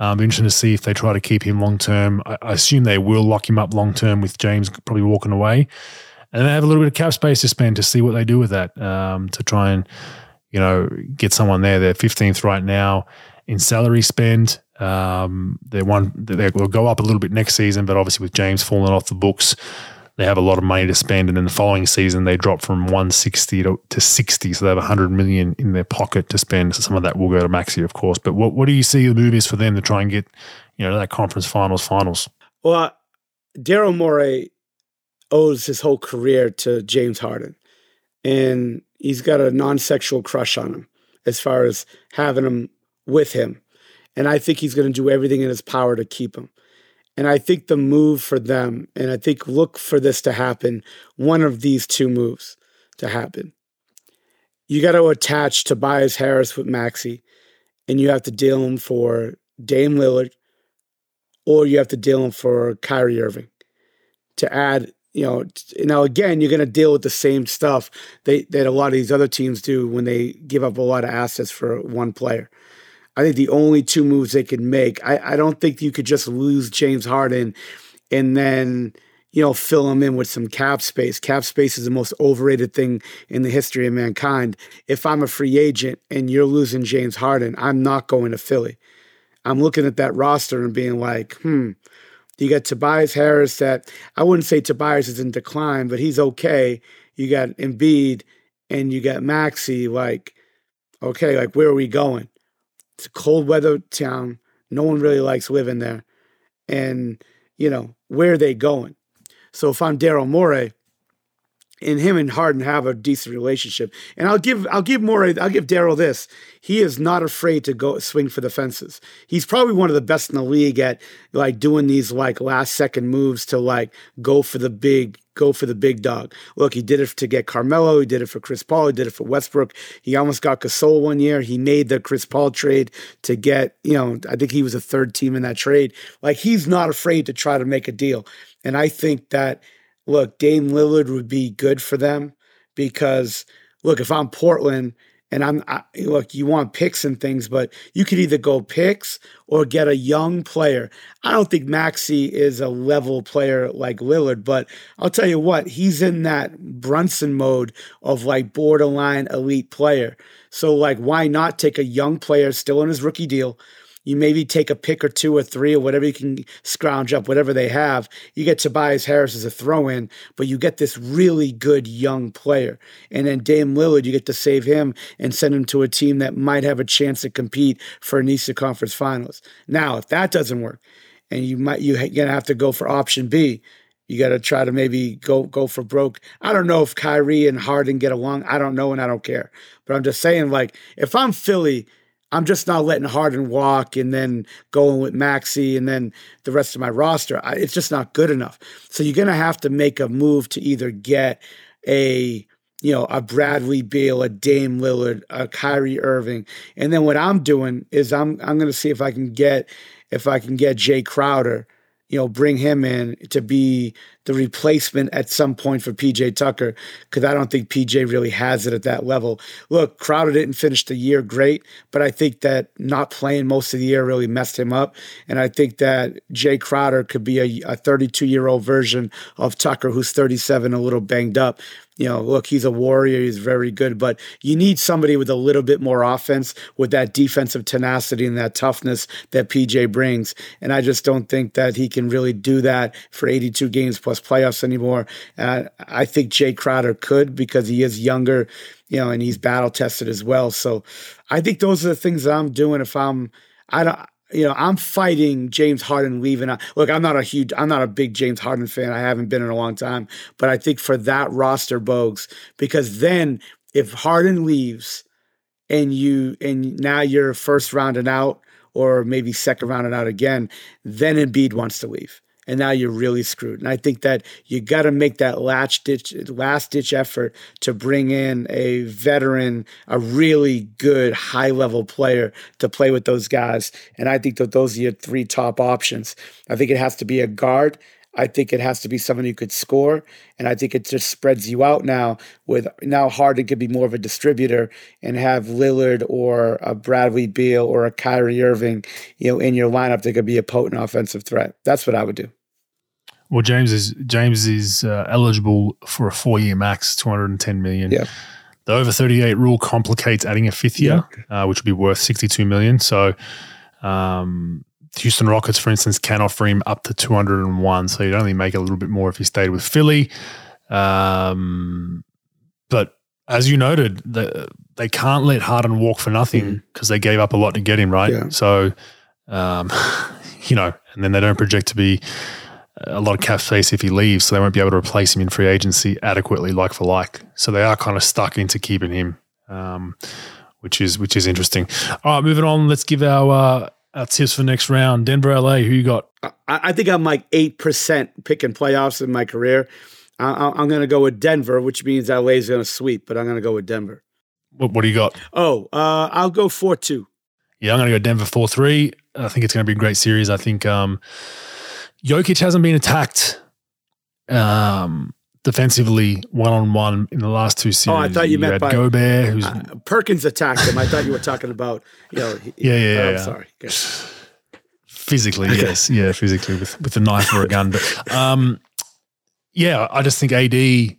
Um, interesting to see if they try to keep him long term. I, I assume they will lock him up long term with James probably walking away, and they have a little bit of cap space to spend to see what they do with that um, to try and you know get someone there. They're fifteenth right now in salary spend. Um, they're one they will go up a little bit next season, but obviously with James falling off the books, they have a lot of money to spend. And then the following season, they drop from 160 to, to 60. So they have 100 million in their pocket to spend. So some of that will go to Maxey, of course. But what, what do you see the move is for them to try and get, you know, that conference finals, finals? Well, Daryl Morey owes his whole career to James Harden, and he's got a non-sexual crush on him as far as having him with him, and I think he's going to do everything in his power to keep him. And I think the move for them, and I think look for this to happen, one of these two moves to happen. You got to attach Tobias Harris with Maxey, and you have to deal him for Dame Lillard, or you have to deal him for Kyrie Irving to add. You know, now again, you're going to deal with the same stuff they, that a lot of these other teams do when they give up a lot of assets for one player. I think the only two moves they could make. I, I don't think you could just lose James Harden and then you know fill him in with some cap space. Cap space is the most overrated thing in the history of mankind. If I'm a free agent and you're losing James Harden, I'm not going to Philly. I'm looking at that roster and being like, hmm. You got Tobias Harris that I wouldn't say Tobias is in decline, but he's okay. You got Embiid and you got Maxey. Like, okay, like where are we going? It's a cold weather town. No one really likes living there. And, you know, where are they going? So if I'm Daryl Morey, and him and Harden have a decent relationship. And I'll give I'll give more I'll give Daryl this. He is not afraid to go swing for the fences. He's probably one of the best in the league at like doing these like last second moves to like go for the big go for the big dog. Look, he did it to get Carmelo. He did it for Chris Paul. He did it for Westbrook. He almost got Gasol one year. He made the Chris Paul trade to get, you know, I think he was a third team in that trade. Like he's not afraid to try to make a deal. And I think that look, Dame Lillard would be good for them because look, if I'm Portland and I'm I, look, you want picks and things, but you could either go picks or get a young player. I don't think Maxey is a level player like Lillard, but I'll tell you what, he's in that Brunson mode of like borderline elite player. So like, why not take a young player still on his rookie deal? You maybe take a pick or two or three or whatever you can scrounge up, whatever they have. You get Tobias Harris as a throw in, but you get this really good young player. And then Dame Lillard, you get to save him and send him to a team that might have a chance to compete for an Eastern Conference Finals. Now, if that doesn't work, and you might you're gonna have to go for option B. You got to try to maybe go go for broke. I don't know if Kyrie and Harden get along. I don't know, and I don't care. But I'm just saying, like, if I'm Philly I'm just not letting Harden walk and then going with Maxey and then the rest of my roster. I, it's just not good enough. So you're going to have to make a move to either get a you know a Bradley Beal, a Dame Lillard, a Kyrie Irving, and then what I'm doing is I'm I'm going to see if I can get if I can get Jay Crowder you know, bring him in to be the replacement at some point for PJ Tucker because I don't think PJ really has it at that level. Look, Crowder didn't finish the year great, but I think that not playing most of the year really messed him up. And I think that Jay Crowder could be a 32 year old version of Tucker, who's 37, a little banged up you know, look, he's a warrior. He's very good, but you need somebody with a little bit more offense with that defensive tenacity and that toughness that PJ brings. And I just don't think that he can really do that for 82 games plus playoffs anymore. Uh, I think Jay Crowder could because he is younger, you know, and he's battle tested as well. So I think those are the things that I'm doing if I'm, I don't, you know, I'm fighting James Harden leaving. Look, I'm not a huge, I'm not a big James Harden fan. I haven't been in a long time, but I think for that roster, Bogues, because then if Harden leaves and you, and now you're first round and out, or maybe second round and out again, then Embiid wants to leave and now you're really screwed. And I think that you got to make that last ditch, last ditch effort to bring in a veteran, a really good high level player to play with those guys. And I think that those are your three top options. I think it has to be a guard. I think it has to be someone who could score, and I think it just spreads you out now. With now Harden could be more of a distributor and have Lillard or a Bradley Beal or a Kyrie Irving, you know, in your lineup that could be a potent offensive threat. That's what I would do. Well, James is James is uh, eligible for a four year max, two hundred and ten million. Yeah. The over thirty eight rule complicates adding a fifth year, yeah. uh, which would be worth sixty two million. So, um, Houston Rockets, for instance, can offer him up to two hundred and one. So he'd only make a little bit more if he stayed with Philly. Um, but as you noted, the, they can't let Harden walk for nothing because mm. they gave up a lot to get him, right? Yeah. So, um, you know, and then they don't project to be a lot of cap space if he leaves, so they won't be able to replace him in free agency adequately, like for like. So they are kind of stuck into keeping him, um, which is which is interesting. All right, moving on. Let's give our uh, our tips for next round. Denver, LA. Who you got? I, I think I'm like eight percent picking playoffs in my career. I, am going to go with Denver, which means LA is going to sweep, but I'm going to go with Denver. What, what do you got? Oh, uh, I'll go four two. Yeah, I'm going to go Denver four three. I think it's going to be a great series. I think. Um, Jokic hasn't been attacked um, defensively one on one in the last two series. Oh, I thought you, you meant by Gobert, who's uh, Perkins attacked him. I thought you were talking about you know. he- Yeah, yeah, I'm yeah. sorry. Good. physically, yes, yeah, physically with with a knife or a gun. But um, yeah, I just think AD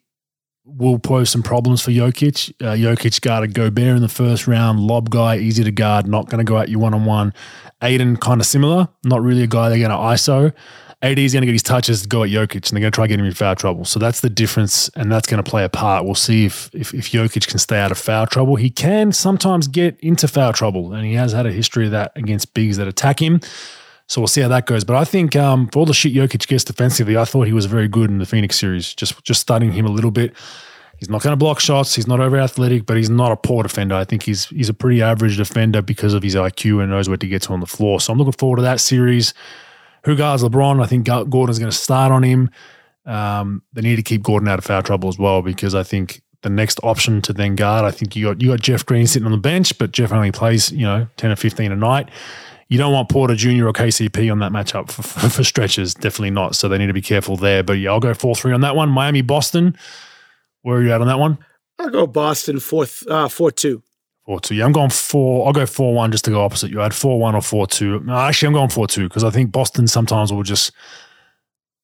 will pose some problems for Jokic. Uh, Jokic guarded Gobert in the first round, lob guy, easy to guard, not going to go at you one on one. Ayton kind of similar, not really a guy they're going to ISO. AD is going to get his touches to go at Jokic, and they're going to try to get him in foul trouble. So that's the difference, and that's going to play a part. We'll see if, if if Jokic can stay out of foul trouble. He can sometimes get into foul trouble, and he has had a history of that against bigs that attack him. So we'll see how that goes. But I think um, for all the shit Jokic gets defensively, I thought he was very good in the Phoenix series. Just just studying him a little bit. He's not going to block shots. He's not over athletic, but he's not a poor defender. I think he's he's a pretty average defender because of his IQ and knows where to get to on the floor. So I'm looking forward to that series. Who guards LeBron? I think Gordon's going to start on him. Um, they need to keep Gordon out of foul trouble as well because I think the next option to then guard, I think you got you got Jeff Green sitting on the bench, but Jeff only plays you know ten or fifteen a night. You don't want Porter Jr. or KCP on that matchup for, for, for stretches. Definitely not. So they need to be careful there. But yeah, I'll go 4 3 on that one. Miami, Boston. Where are you at on that one? I'll go Boston fourth, uh, four two. 4 2. Yeah, I'm going 4. I'll go 4 1 just to go opposite you. I had 4 1 or 4 2. No, actually, I'm going 4 2 because I think Boston sometimes will just.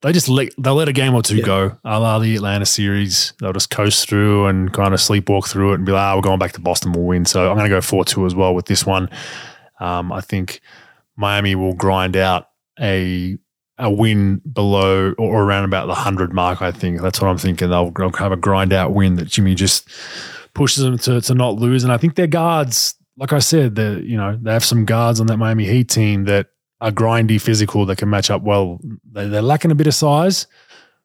They just let they'll let a game or two Yeah. go. A la the Atlanta series. They'll just coast through and kind of sleepwalk through it and be like, ah, we're going back to Boston, we'll win. So I'm going to go 4 2 as well with this one. Um, I think Miami will grind out a a win below or around about the 100 mark, I think. That's what I'm thinking. They'll, they'll have a grind out win that Jimmy just pushes them to, to not lose. And I think their guards, like I said, they you know, they have some guards on that Miami Heat team that are grindy, physical, that can match up well. They, they're lacking a bit of size,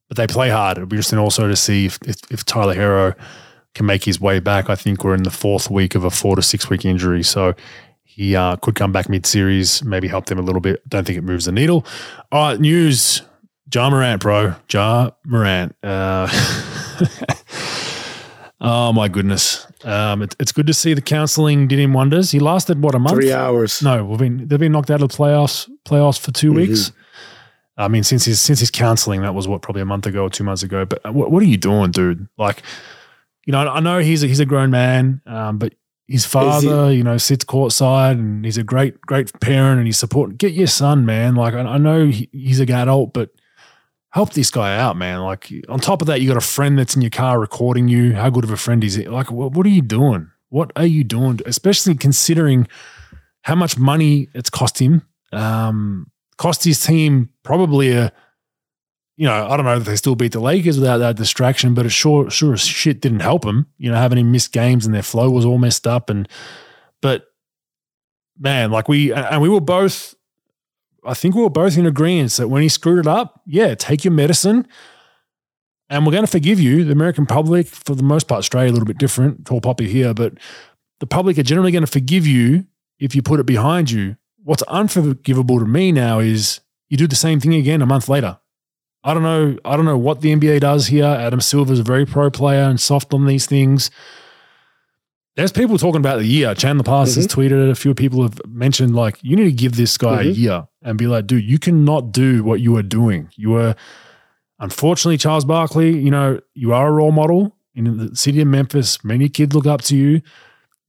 but they play hard. It'll be interesting also to see if, if, if Tyler Herro can make his way back. I think we're in the fourth week of a four to six week injury. So he uh, could come back mid series, maybe help them a little bit. Don't think it moves the needle. All right, news. Ja Morant, bro. Ja Morant. Uh, oh, my goodness. Um, it, it's good to see the counseling did him wonders. He lasted, what, a month? Three hours. No, we've been they've been knocked out of the playoffs playoffs for 2 weeks. I mean, since his since his counselling, that was what probably a month ago or two months ago. But what, what are you doing, dude? Like, you know, I know he's a, he's a grown man, um, but his father, you know, sits courtside and he's a great great parent and he's supporting. Get your son, man. Like, I, I know he, he's a adult, but help this guy out, man. Like, on top of that, you got a friend that's in your car recording you. How good of a friend is he? Like, what, what are you doing? What are you doing? Especially considering how much money it's cost him. Um, cost his team probably a, you know, I don't know if they still beat the Lakers without that distraction, but it sure, sure as shit didn't help him. You know, having him miss games and their flow was all messed up. And, but man, like we, and we were both, I think we were both in agreement that when he screwed it up, yeah, take your medicine. And we're going to forgive you. The American public, for the most part, Australia a little bit different, tall poppy here, but the public are generally going to forgive you if you put it behind you. What's unforgivable to me now is you do the same thing again a month later. I don't know. I don't know what the NBA does here. Adam Silver's a very pro player and soft on these things. There's people talking about the year. Chandler Parsons has tweeted it. A few people have mentioned like you need to give this guy a Mhm. year and be like, dude, you cannot do what you are doing. You are, unfortunately, Charles Barkley. You know, you are a role model in the city of Memphis. Many kids look up to you.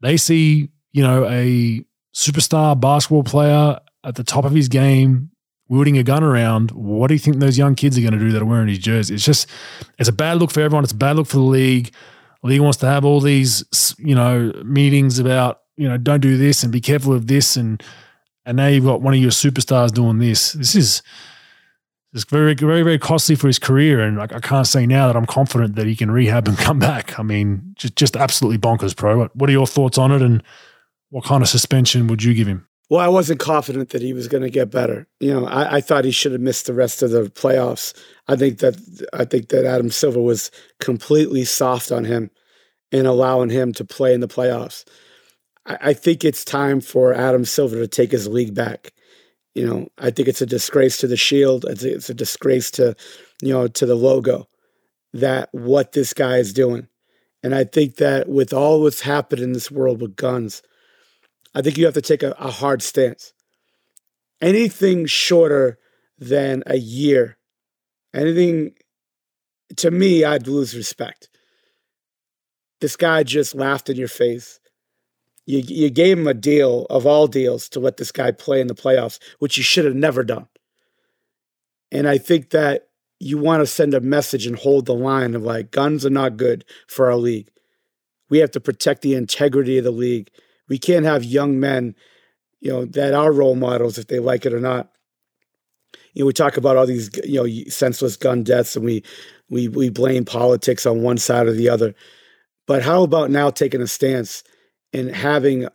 They see, you know, a superstar basketball player at the top of his game wielding a gun around, what do you think those young kids are going to do that are wearing his jersey? It's just, it's a bad look for everyone. It's a bad look for the league. League wants to have all these, you know, meetings about, you know, don't do this and be careful of this, and and now you've got one of your superstars doing this. This is it's very, very, very costly for his career, and I, I can't say now that I'm confident that he can rehab and come back. I mean, just just absolutely bonkers, pro. What, what are your thoughts on it, and what kind of suspension would you give him? Well, I wasn't confident that he was going to get better. You know, I, I thought he should have missed the rest of the playoffs. I think that I think that Adam Silver was completely soft on him in allowing him to play in the playoffs. I, I think it's time for Adam Silver to take his league back. You know, I think it's a disgrace to the Shield. It's a, it's a disgrace to, you know, to the logo that what this guy is doing. And I think that with all what's happened in this world with guns, I think you have to take a, a hard stance. Anything shorter than a year, anything to me, I'd lose respect. This guy just laughed in your face. You you gave him a deal of all deals to let this guy play in the playoffs, which you should have never done. And I think that you want to send a message and hold the line of like guns are not good for our league. We have to protect the integrity of the league. We can't have young men, you know, that are role models if they like it or not. You know, we talk about all these, you know, senseless gun deaths, and we we we blame politics on one side or the other. But how about now taking a stance and having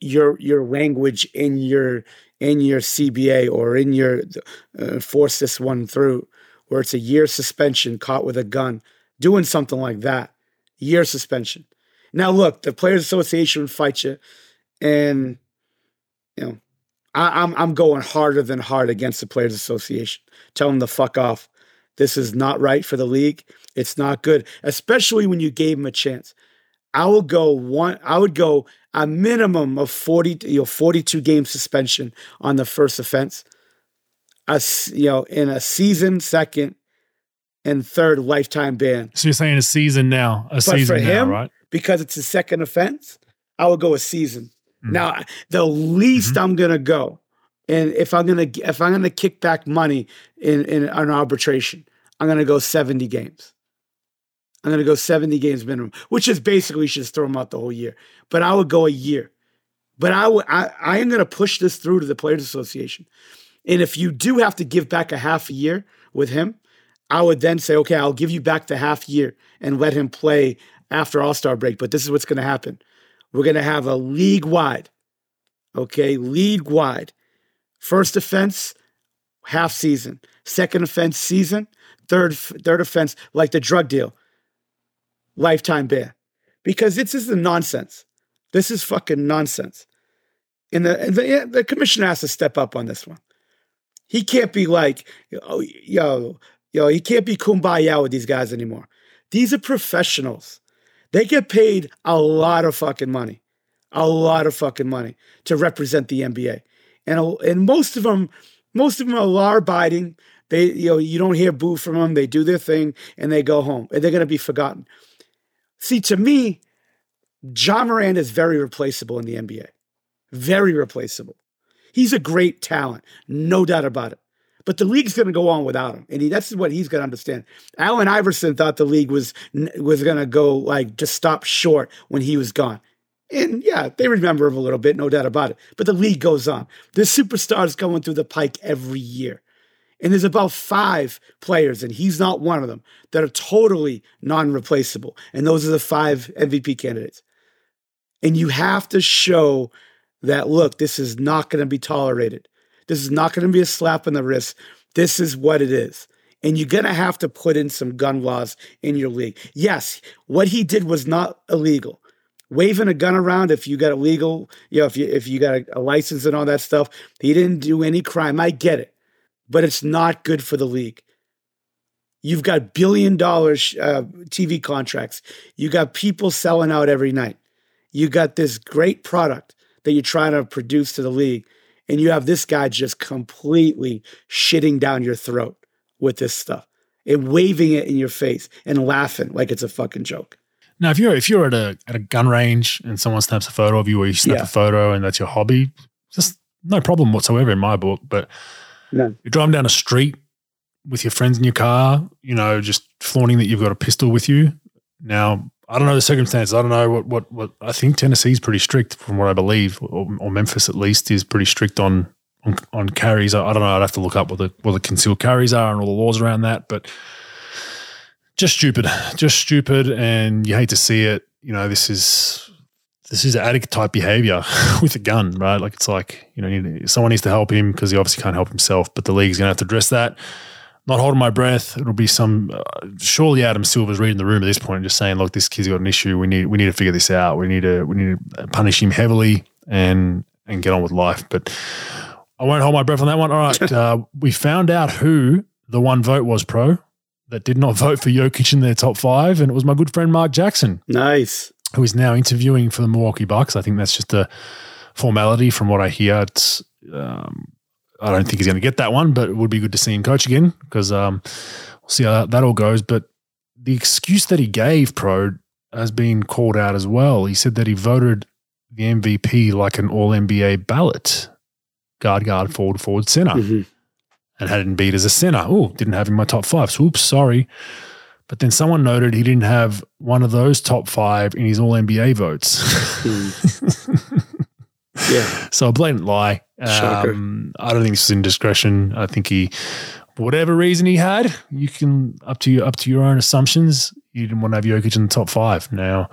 your your language in your in your CBA or in your uh, force this one through, where it's a year suspension caught with a gun, doing something like that, year suspension. Now look, the Players Association would fight you, and you know, I, I'm I'm going harder than hard against the Players Association. Tell them to fuck off. This is not right for the league. It's not good, especially when you gave him a chance. I will go one. I would go a minimum of forty, you know, forty-two game suspension on the first offense. A you know, in a season, second and third lifetime ban. So you're saying a season now, a But season for now, right? Because it's a second offense, I would go a season. Mm. Now, the least I'm gonna go, and if I'm gonna if I'm gonna kick back money in in an arbitration, I'm gonna go 70 games. I'm gonna go 70 games minimum, which is basically you should just throw them out the whole year. But I would go a year. But I would I, I am gonna push this through to the Players Association. And if you do have to give back a half a year with him, I would then say, okay, I'll give you back the half year and let him play after All Star break. But this is what's going to happen. We're going to have a league wide, okay, league wide. First offense, half season. Second offense, season. Third, third offense, like the drug deal, lifetime ban. Because this is the nonsense. This is fucking nonsense. And the, and the, the commissioner has to step up on this one. He can't be like, oh, yo, yo, he can't be kumbaya with these guys anymore. These are professionals. They get paid a lot of fucking money, a lot of fucking money to represent the NBA, and and most of them, most of them are law abiding. They, you know, you don't hear boo from them. They do their thing and they go home, and they're gonna be forgotten. See, to me, Ja Morant is very replaceable in the NBA, very replaceable. He's a great talent, no doubt about it. But the league's going to go on without him, and he, that's what he's going to understand. Allen Iverson thought the league was was going to go like just stop short when he was gone, and yeah, they remember him a little bit, no doubt about it. But the league goes on. There's superstars going through the pike every year, and there's about five players, and he's not one of them that are totally non-replaceable. And those are the five MVP candidates. And you have to show that look, this is not going to be tolerated. This is not going to be a slap in the wrist. This is what it is. And you're going to have to put in some gun laws in your league. Yes, what he did was not illegal. Waving a gun around if you got a legal, you know, if you if you got a, a license and all that stuff, he didn't do any crime. I get it, but it's not good for the league. You've got billion dollars uh, TV contracts. You got people selling out every night. You got this great product that you're trying to produce to the league and you have this guy just completely shitting down your throat with this stuff and waving it in your face and laughing like it's a fucking joke. Now, if you're if you're at a at a gun range and someone snaps a photo of you, or you snap Yeah. a photo and that's your hobby, just no problem whatsoever in my book. But None. you're driving down a street with your friends in your car, you know, just flaunting that you've got a pistol with you. Now, I don't know the circumstances. I don't know what what what I think Tennessee's pretty strict, from what I believe, or, or Memphis at least is pretty strict on on, on carries. I, I don't know. I'd have to look up what the what the concealed carries are and all the laws around that, but just stupid, just stupid, and you hate to see it. You know, this is this is addict type behavior with a gun, right? Like it's like you know, someone needs to help him because he obviously can't help himself, but the league's gonna have to address that. Not holding my breath. It'll be some. Uh, surely Adam Silver's reading the room at this point, and just saying, "Look, this kid's got an issue. We need we need to figure this out. We need to we need to punish him heavily and and get on with life." But I won't hold my breath on that one. All right, uh, we found out who the one vote was pro that did not vote for Jokic in their top five, and it was my good friend Mark Jackson, Nice. who is now interviewing for the Milwaukee Bucks. I think that's just a formality from what I hear. It's um, I don't think he's going to get that one, but it would be good to see him coach again because um, we'll see how that, that all goes. But the excuse that he gave, Pro, has been called out as well. He said that he voted the MVP like an All NBA ballot, guard, guard, forward, forward, center, Mhm. and had Embiid as a center. Oh, didn't have him in my top five. So, oops, sorry. But then someone noted he didn't have one of those top five in his All NBA votes. Yeah. So a blatant lie. Um, I don't think this is indiscretion. I think he, whatever reason he had, you can up to you up to your own assumptions. You didn't want to have Jokic in the top five now,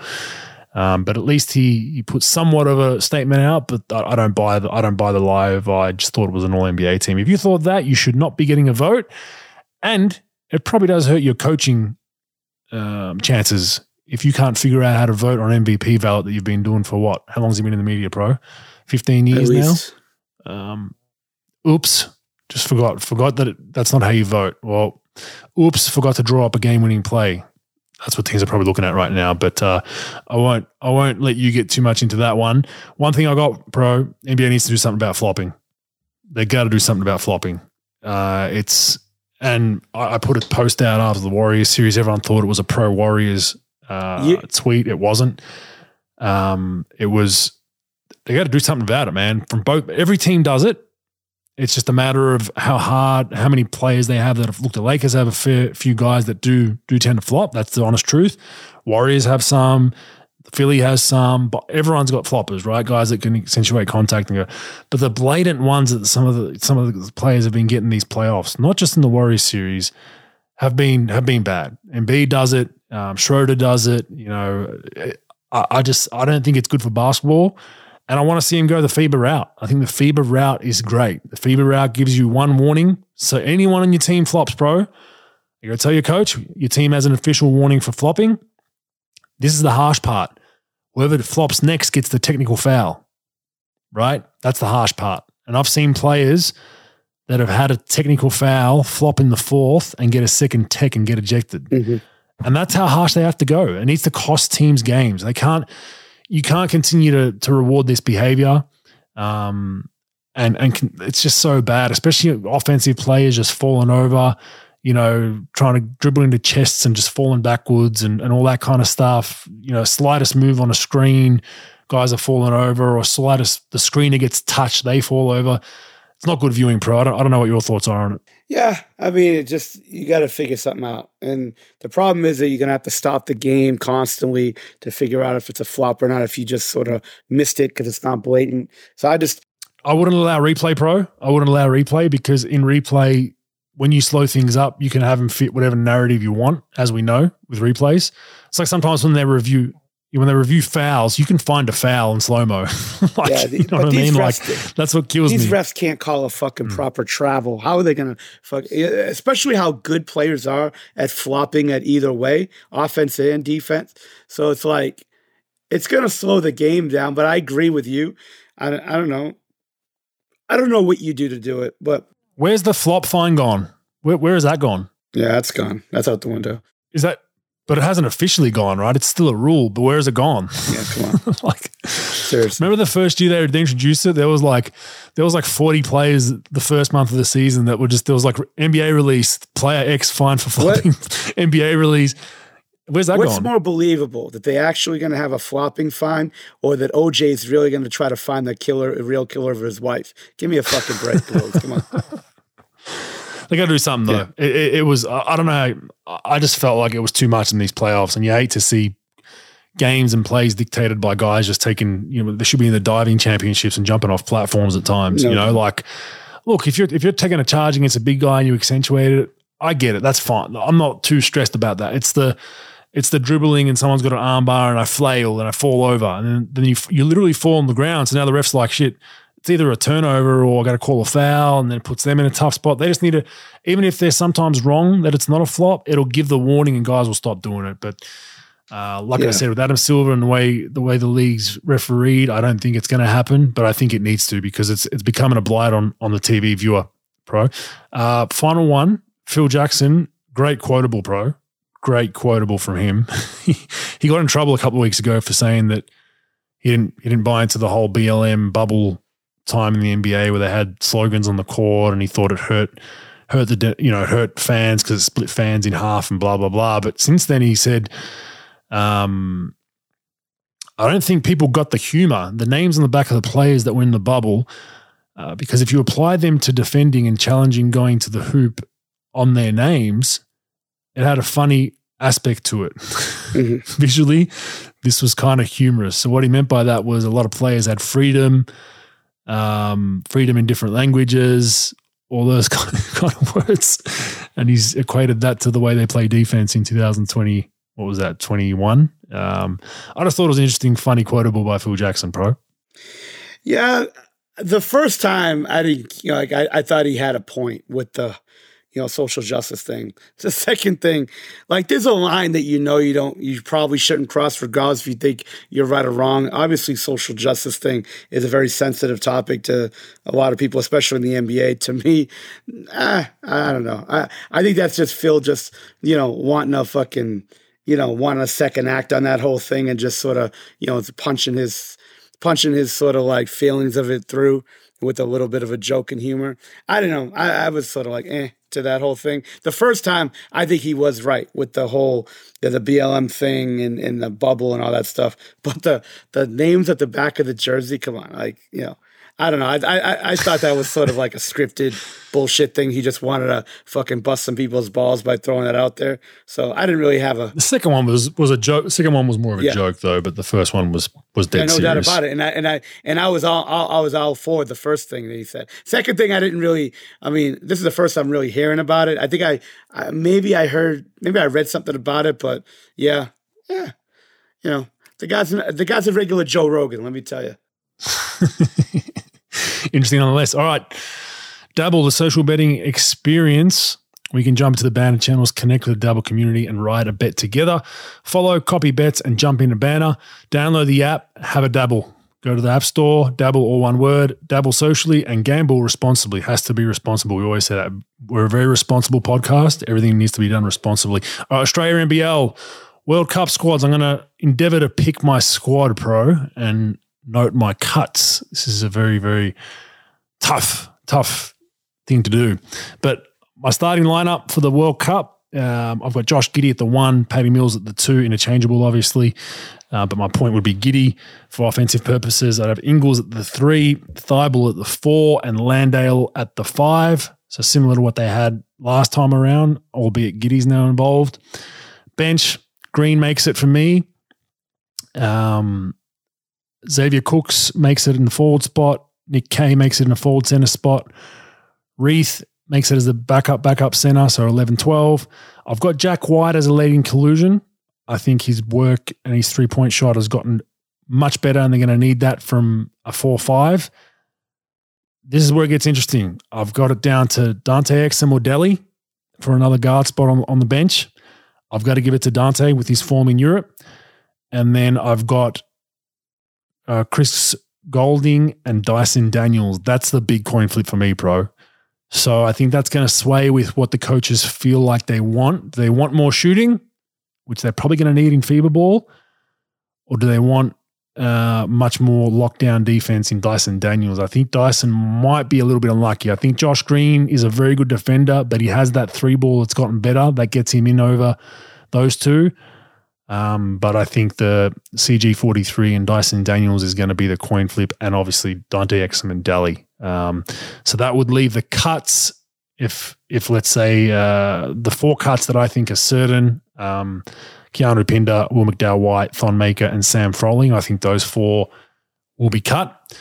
um, but at least he he put somewhat of a statement out. But I, I don't buy the I don't buy the lie of I just thought it was an All NBA team. If you thought that, you should not be getting a vote, and it probably does hurt your coaching um, chances if you can't figure out how to vote on MVP ballot that you've been doing for what? How long has he been in the media pro? Fifteen At years now. Um, oops, just forgot. Forgot that it, that's not how you vote. Well, oops, forgot to draw up a game-winning play. That's what teams are probably looking at right now. But uh, I won't. I won't let you get too much into that one. One thing I got, pro NBA needs to do something about flopping. They got to do something about flopping. Uh, it's and I, I put a post out after the Warriors series. Everyone thought it was a pro Warriors uh, Yeah. tweet. It wasn't. Um, it was they got to do something about it, man. From both, every team does it. It's just a matter of how hard, how many players they have that have. Look, the Lakers have a fair few guys that do do tend to flop. That's the honest truth. Warriors have some. Philly has some, but everyone's got floppers, right? Guys that can accentuate contact and go. But the blatant ones that some of the some of the players have been getting these playoffs, not just in the Warriors series, have been have been bad. Embiid does it. Um, Schroeder does it. You know, I, I just I don't think it's good for basketball. And I want to see him go the FIBA route. I think the FIBA route is great. The FIBA route gives you one warning. So anyone on your team flops, bro, you got to tell your coach your team has an official warning for flopping. This is the harsh part. Whoever flops next gets the technical foul, right? That's the harsh part. And I've seen players that have had a technical foul flop in the fourth and get a second tech and get ejected. Mhm. And that's how harsh they have to go. It needs to cost teams games. They can't you can't continue to to reward this behavior. Um, and and can, it's just so bad, especially offensive players just falling over, you know, trying to dribble into chests and just falling backwards and, and all that kind of stuff. You know, slightest move on a screen, guys are falling over, or slightest the screener gets touched, they fall over. It's not good viewing, pro. I don't, I don't know what your thoughts are on it. Yeah, I mean, it just you got to figure something out, and the problem is that you're gonna have to stop the game constantly to figure out if it's a flop or not. If you just sort of missed it because it's not blatant, so I just I wouldn't allow replay, pro. I wouldn't allow replay because in replay, when you slow things up, you can have them fit whatever narrative you want, as we know with replays. It's like sometimes when they review when they review fouls, you can find a foul in slow mo. like, Yeah, you know what I mean? Like that's what kills these me. These refs can't call a fucking Hmm. proper travel. How are they gonna fuck? Especially how good players are at flopping at either way, offense and defense. So it's like it's gonna slow the game down. But I agree with you. I don't, I don't know. I don't know what you do to do it, but Where's the flop fine gone? Where, where has that gone? yeah, that's gone. That's out the window. Is that? But it hasn't officially gone, right? It's still a rule, but where has it gone? Yeah, come on. like, Seriously. remember the first year they, introduced it? There was like, there was like forty players the first month of the season that were just there was like NBA release, player X fine for What? flopping, NBA release. Where's that What's gone? more believable that they're actually going to have a flopping fine, or that OJ is really going to try to find the killer, real killer of his wife? Give me a fucking break, Bills. Come on. They got to do something though. It, it, it was I, don't know. I just felt like it was too much in these playoffs, and you hate to see games and plays dictated by guys just taking. You know, they should be in the diving championships and jumping off platforms at times. No. You know, like look if you're if you're taking a charge against a big guy and you accentuate it, I get it. That's fine. I'm not too stressed about that. It's the it's the dribbling and someone's got an arm bar and I flail and I fall over and then, then you you literally fall on the ground. So now the ref's like shit. It's either a turnover or I got to call a foul, and then it puts them in a tough spot. They just need to, even if they're sometimes wrong that it's not a flop, it'll give the warning and guys will stop doing it. But uh, like I said, with Adam Silver and the way the way the league's refereed, I don't think it's going to happen. But I think it needs to because it's it's becoming a blight on on the TV viewer. Pro. Uh, final one, Phil Jackson, great quotable pro, great quotable from him. he, he got in trouble a couple of weeks ago for saying that he didn't he didn't buy into the whole BLM bubble time in the NBA where they had slogans on the court, and he thought it hurt hurt the you know hurt fans because it split fans in half and blah blah blah. But since then, he said, um, I don't think people got the humor. The names on the back of the players that were in the bubble, uh, because if you apply them to defending and challenging going to the hoop on their names, it had a funny aspect to it. Mm-hmm. Visually, this was kind of humorous. So what he meant by that was a lot of players had freedom, um, freedom in different languages, all those kind of, kind of words, and he's equated that to the way they play defense in 2020. What was that? 21. Um, I just thought it was an interesting, funny quotable by Phil Jackson, pro. Yeah, the first time I didn't, you know, like I, I thought he had a point with the you know, social justice thing. It's the second thing, like there's a line that you know you don't, you probably shouldn't cross regardless if you think you're right or wrong. Obviously, social justice thing is a very sensitive topic to a lot of people, especially in the NBA. To me, ah, I don't know. I, I think that's just Phil just, you know, wanting a fucking, you know, wanting a second act on that whole thing and just sort of, you know, it's punching his, punching his sort of like feelings of it through with a little bit of a joke and humor. I don't know. I, I was sort of like, eh, to that whole thing. The first time, I think he was right with the whole the, the BLM thing and, and the bubble and all that stuff. But the the names at the back of the jersey, come on, like you know, I don't know. I, I I thought that was sort of like a scripted bullshit thing. He just wanted to fucking bust some people's balls by throwing that out there. So I didn't really have a. The second one was was a joke. The second one was more of a yeah. joke though, but the first one was was dead. Yeah, no serious. doubt about it. And I and I and I was all, all I was all for the first thing that he said. Second thing, I didn't really. I mean, this is the first I'm really hearing about it. I think I, I maybe I heard maybe I read something about it, but yeah, yeah, you know, the guy's the guy's a regular Joe Rogan. Let me tell you. Interesting nonetheless. All right. Dabble, the social betting experience. We can jump to the banner channels, connect with the Dabble community, and ride a bet together. Follow, copy bets, and jump into banner. Download the app, have a dabble. Go to the App Store, dabble all one word, dabble socially, and gamble responsibly. Has to be responsible. We always say that. We're a very responsible podcast. Everything needs to be done responsibly. Australia NBL World Cup squads. I'm going to endeavor to pick my squad, pro, and note my cuts. This is a very, very tough, tough thing to do. But my starting lineup for the World Cup, um, I've got Josh Giddey at the one, Patty Mills at the two, interchangeable, obviously. Uh, but my point would be Giddey for offensive purposes. I'd have Ingles at the three, Thybulle at the four, and Landale at the five. So similar to what they had last time around, albeit Giddey's now involved. Bench, Green makes it for me. Um, Xavier Cooks makes it in the forward spot. Nick Kay makes it in a forward center spot. Reath makes it as a backup, backup center, so 11 12. I've got Jack White as a leading collusion. I think his work and his three point shot has gotten much better, and they're going to need that from a 4 5. This is where it gets interesting. I've got it down to Dante Exum or Delly for another guard spot on, on the bench. I've got to give it to Dante with his form in Europe. And then I've got uh, Chris Goulding and Dyson Daniels. That's the big coin flip for me, bro. So I think that's going to sway with what the coaches feel like they want. Do they want more shooting, which they're probably going to need in FIBA ball, or do they want uh, much more lockdown defense in Dyson Daniels? I think Dyson might be a little bit unlucky. I think Josh Green is a very good defender, but he has that three ball that's gotten better. That gets him in over those two. Um, but I think the CG43 and Dyson Daniels is going to be the coin flip, and obviously Dante Exum and Delly. Um, so that would leave the cuts. If if let's say uh, the four cuts that I think are certain, um, Keanu Pinder, Will McDowell White, Thon Maker, and Sam Froling, I think those four will be cut.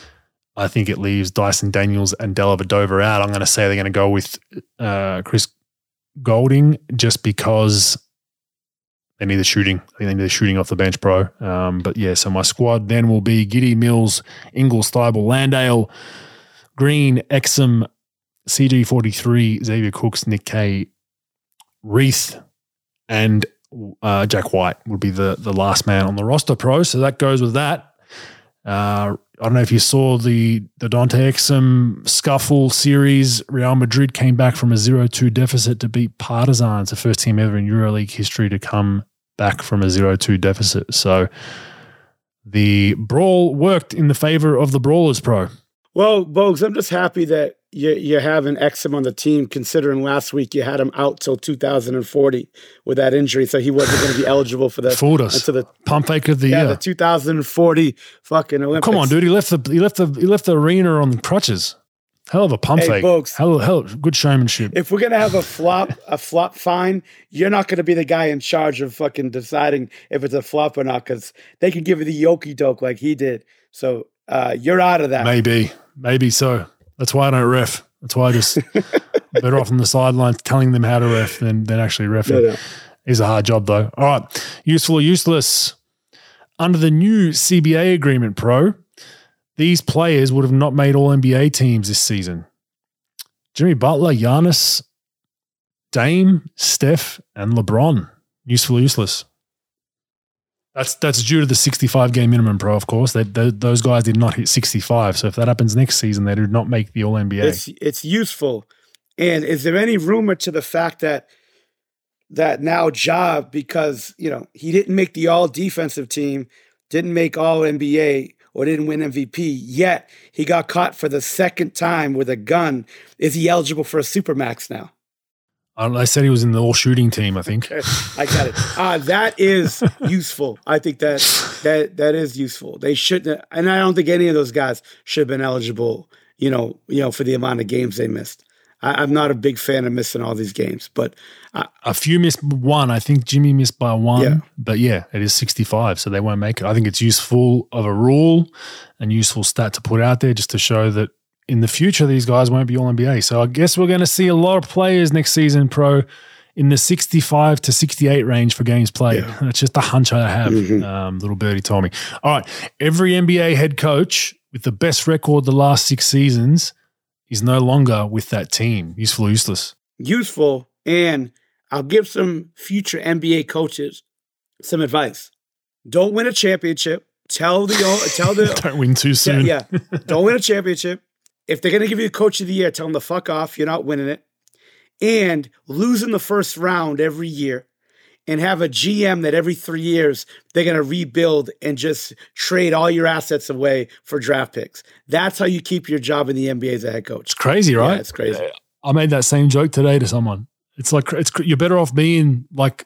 I think it leaves Dyson Daniels and Dellavedova out. I'm going to say they're going to go with uh, Chris Goulding just because they need the shooting. I think they need the shooting off the bench, bro. Um, but yeah, so my squad then will be Giddey Mills, Ingles, Thybulle, Landale, Green, Exum, CG43, Xavier Cooks, Nick Kay, Reath, and uh, Jack White would be the the last man on the roster, pro. So that goes with that. Uh, I don't know if you saw the the Dante Exum scuffle series. Real Madrid came back from a 0-2 deficit to beat Partizan. It's the first team ever in EuroLeague history to come back from a 0-2 deficit. So the brawl worked in the favor of the Brawlers Pro. Well, Bogues, I'm just happy that you're, you're having Exum on the team, considering last week you had him out till 2040 with that injury, so he wasn't going to be eligible for the Fooled us. the Pump fake of the yeah, year. the 2040 fucking Olympics. Come on, dude. He left the he left the he left the arena on crutches. Hell of a pump Hey, fake. folks. Hell, hell, good showmanship. If we're gonna have a flop, a flop fine, you're not gonna be the guy in charge of fucking deciding if it's a flop or not, because they can give you the yoki doke like he did. So uh, you're out of that. Maybe, maybe so. That's why I don't ref. That's why I just better off on the sidelines telling them how to ref than than actually refing. No. Is a hard job though. All right, useful or useless. Under the new CBA agreement, pro, these players would have not made All NBA teams this season. Jimmy Butler, Giannis, Dame, Steph, and LeBron. Useful or useless. That's that's due to the 65 game minimum, pro. Of course, they, they, those guys did not hit 65. So if that happens next season, they do not make the All NBA. It's it's useful. And is there any rumor to the fact that that now job because you know he didn't make the all defensive team, didn't make all NBA or didn't win MVP, yet he got caught for the second time with a gun. Is he eligible for a supermax now? I, I said he was in the all shooting team. I think. I got it. Uh, that is useful. I think that that that is useful. They shouldn't, and I don't think any of those guys should have been eligible. You know, you know, for the amount of games they missed. I, I'm not a big fan of missing all these games, but uh, A few missed one. I think Jimmy missed by one. Yeah. But yeah, it is 65, so they won't make it. I think it's useful of a rule and useful stat to put out there just to show that in the future these guys won't be all NBA. So I guess we're going to see a lot of players next season, pro, in the 65 to 68 range for games played. That's just a hunch I have. Mhm. Um, little birdie told me. All right, every NBA head coach with the best record the last six seasons is no longer with that team. Useful, or useless. useful. And I'll give some future NBA coaches some advice. Don't win a championship. Tell the tell the Don't win too soon. Yeah, yeah. Don't win a championship. If they're going to give you coach of the year, tell them to fuck off. You're not winning it. And lose in the first round every year and have a GM that every three years they're going to rebuild and just trade all your assets away for draft picks. That's how you keep your job in the NBA as a head coach. It's crazy, right? Yeah, it's crazy. I made that same joke today to someone. It's like it's you're better off being like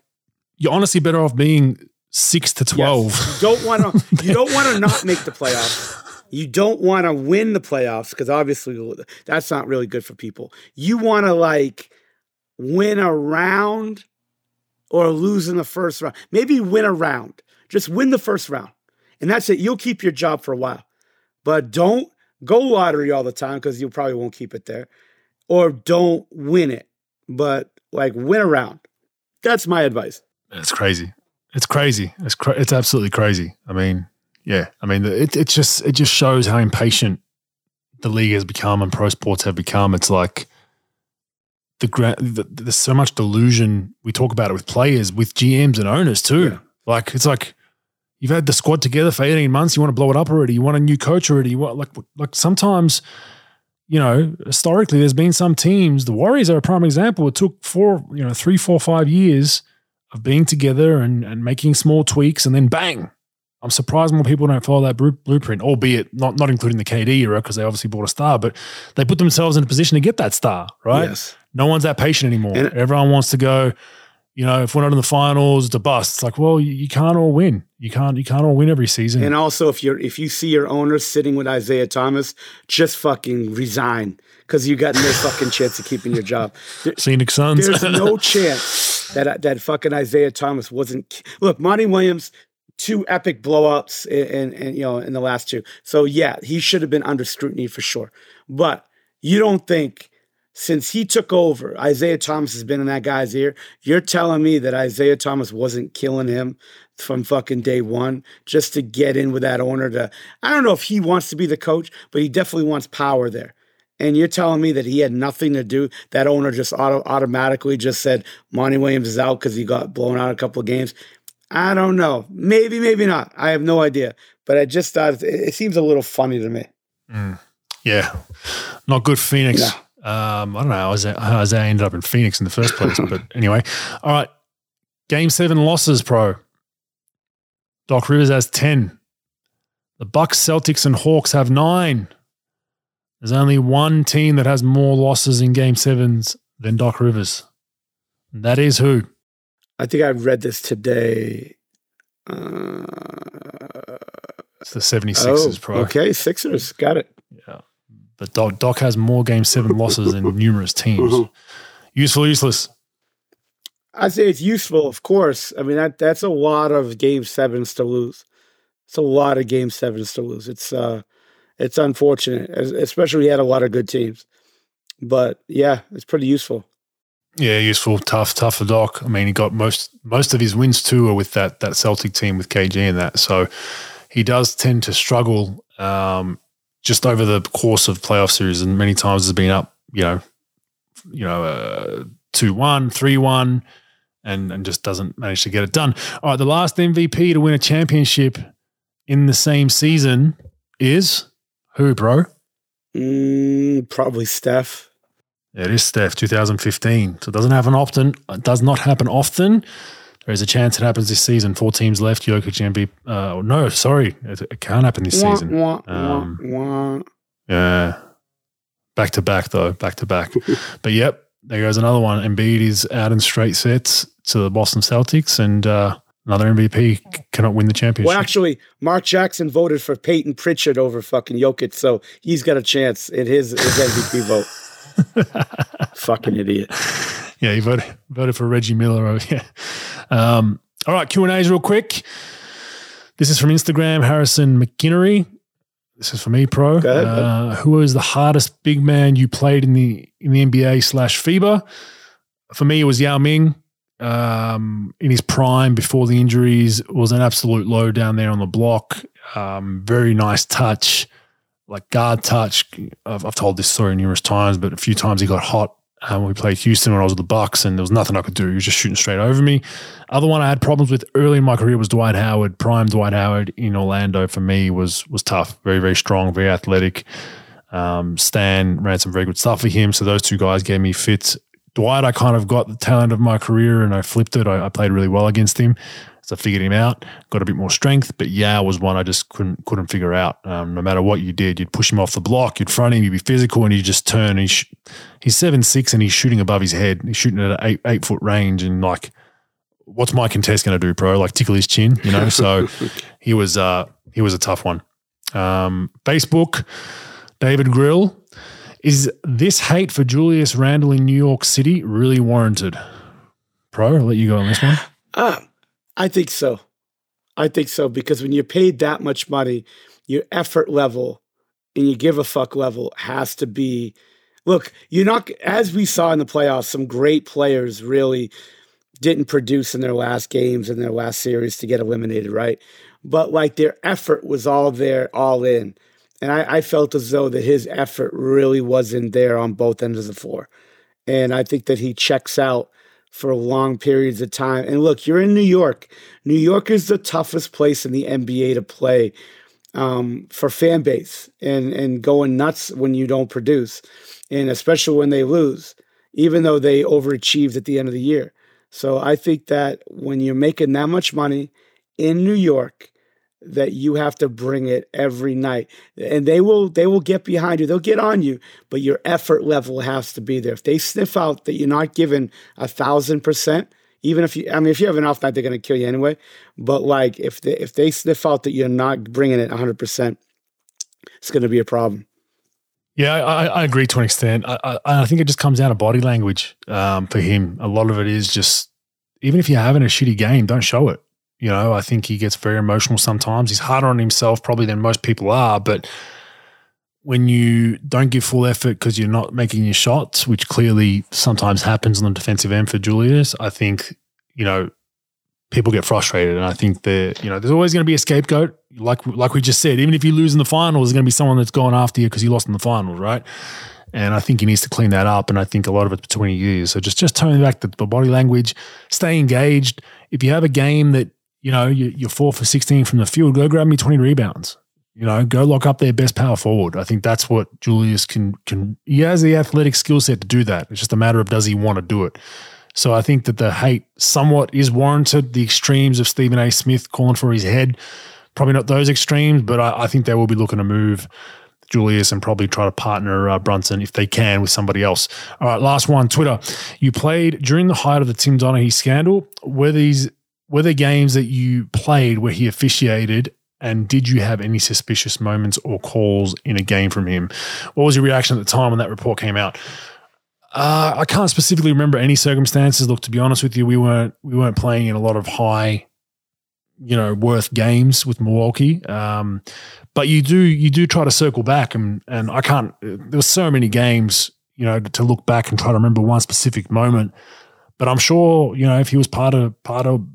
you're honestly better off being six to twelve. Yes. You don't want to. You don't want to not make the playoffs. You don't want to win the playoffs because obviously that's not really good for people. You want to like win a round or lose in the first round. Maybe win a round. Just win the first round, and that's it. You'll keep your job for a while, but don't go lottery all the time because you probably won't keep it there, or don't win it, but like win a round. That's my advice. It's crazy. It's crazy. It's cra- it's absolutely crazy. I mean, yeah. I mean, it it just it just shows how impatient the league has become and pro sports have become. It's like the, the there's so much delusion. We talk about it with players, with GMs and owners too. Yeah. Like it's like you've had the squad together for 18 months. You want to blow it up already. You want a new coach already. You want like like sometimes. You know, historically, there's been some teams. The Warriors are a prime example. It took four, you know, three, four, five years of being together and, and making small tweaks, and then bang. I'm surprised more people don't follow that blueprint, albeit not not including the KD era because they obviously bought a star, but they put themselves in a position to get that star, right? Yes. No one's that patient anymore. And- Everyone wants to go. You know, if we're not in the finals, it's a bust. It's like, well, you, you can't all win. You can't. You can't all win every season. And also, if you're if you see your owner sitting with Isiah Thomas, just fucking resign because you got no fucking chance of keeping your job. There- Phoenix Suns. there's no chance that that fucking Isiah Thomas wasn't. Look, Monty Williams, two epic blowouts, and and you know in the last two. So yeah, he should have been under scrutiny for sure. But you don't think. Since he took over, Isiah Thomas has been in that guy's ear. You're telling me that Isiah Thomas wasn't killing him from fucking day one just to get in with that owner to I don't know if he wants to be the coach, but he definitely wants power there. And you're telling me that he had nothing to do. That owner just auto, automatically just said Monty Williams is out because he got blown out a couple of games. I don't know. Maybe, maybe not. I have no idea. But I just thought it, it seems a little funny to me. yeah, not good. Phoenix. Um, I don't know how Isiah, how Isiah ended up in Phoenix in the first place, but anyway. All right, Game Seven losses, pro. Doc Rivers has ten. The Bucks, Celtics, and Hawks have nine. There's only one team that has more losses in game sevens than Doc Rivers. And that is who? I think I read this today. Uh, it's the 76ers, oh, pro. Okay, Sixers. Got it. Yeah. But Doc, Doc has more game seven losses than numerous teams. Useful, useless. I say it's useful, of course. I mean that that's a lot of game sevens to lose. It's a lot of game sevens to lose. It's uh it's unfortunate, especially we had a lot of good teams. But yeah, it's pretty useful. Yeah, useful, tough, tough for Doc. I mean, he got most most of his wins too are with that that Celtic team with KG and that. So he does tend to struggle um, just over the course of playoff series, and many times has been up, you know, you know, uh, two one, three one, and and just doesn't manage to get it done. All right, the last MVP to win a championship in the same season is who, bro? Mm, probably Steph. It is Steph, 2015. So it doesn't happen often. It does not happen often. There is a chance it happens this season. Four teams left. Jokic MVP. Uh, no, sorry, it, it, can't happen this wah, season. Wah, um, wah, yeah, back to back though, back to back. but yep, there goes another one. Embiid is out in straight sets to the Boston Celtics, and uh, another MVP cannot win the championship. Well, actually, Mark Jackson voted for Payton Pritchard over fucking Jokic, so he's got a chance in his, his MVP vote. fucking idiot. Yeah, you voted voted for Reggie Miller. Oh, yeah. Um, all right, Q and A's real quick. This is from Instagram, Harrison McKinnery. This is for me, pro. Ahead, uh, who was the hardest big man you played in the in the NBA slash FIBA? For me, it was Yao Ming. Um, in his prime before the injuries, was an absolute low down there on the block. Um, very nice touch, like guard touch. I've, I've, told this story numerous times, but a few times he got hot um, we played Houston when I was with the Bucks, and there was nothing I could do. He was just shooting straight over me. Other one I had problems with early in my career was Dwight Howard. Prime Dwight Howard in Orlando for me was was tough. Very very strong, very athletic. Um, Stan ran some very good stuff for him. So those two guys gave me fits. Dwight, I kind of got the talent of my career, and I flipped it. I, I played really well against him. So I figured him out, got a bit more strength. But Yao was one I just couldn't couldn't figure out. Um, no matter what you did, you'd push him off the block, you'd front him, you'd be physical, and he'd just turn. He's he's seven six and he's shooting above his head. He's shooting at an eight eight foot range, and like, what's my contest going to do, bro? Like tickle his chin, you know? So he was uh he was a tough one. Um, Facebook, David Grill. Is this hate for Julius Randle in New York City really warranted? Pro, I'll let you go on this one. Uh, I think so. I think so because when you're paid that much money, your effort level and your give a fuck level has to be. Look, you're not as we saw in the playoffs. Some great players really didn't produce in their last games in their last series to get eliminated, right? But like their effort was all there, all in, and I, I felt as though that his effort really wasn't there on both ends of the floor, and I think that he checks out for long periods of time. And look, you're in New York. New York is the toughest place in the NBA to play um, for fan base and and going nuts when you don't produce, and especially when they lose, even though they overachieved at the end of the year. So I think that when you're making that much money in New York that you have to bring it every night and they will they will get behind you they'll get on you but your effort level has to be there if they sniff out that you're not giving a thousand percent even if you i mean if you have an off night they're going to kill you anyway but like if they if they sniff out that you're not bringing it 100% it's going to be a problem yeah, I, I, agree to an extent. I, I, I, think it just comes down to body language um, for him. A lot of it is just, even if you're having a shitty game, don't show it. You know, I think he gets very emotional sometimes. He's harder on himself probably than most people are, but when you don't give full effort because you're not making your shots, which clearly sometimes happens on the defensive end for Julius, I think, you know, people get frustrated. And I think that, you know, there's always going to be a scapegoat. Like like we just said, even if you lose in the finals, there's going to be someone that's going after you because you lost in the finals, right? And I think he needs to clean that up. And I think a lot of it's between years. So just just turning back the, the body language, stay engaged. If you have a game that you know, you're four for 16 from the field, go grab me 20 rebounds. You know, go lock up their best power forward. I think that's what Julius can can. He has the athletic skill set to do that. It's just a matter of does he want to do it. So I think that the hate somewhat is warranted. The extremes of Stephen A. Smith calling for his head, probably not those extremes, but I, I think they will be looking to move Julius and probably try to partner uh, Brunson if they can with somebody else. All right, last one. Twitter. You played during the height of the Tim Donaghy scandal. Were these were there games that you played where he officiated? And did you have any suspicious moments or calls in a game from him? What was your reaction at the time when that report came out? Uh, I can't specifically remember any circumstances. Look, to be honest with you, we weren't we weren't playing in a lot of high, you know, worth games with Milwaukee. Um, but you do you do try to circle back, and and I can't. There were so many games, you know, to look back and try to remember one specific moment. But I'm sure, you know, if he was part of part of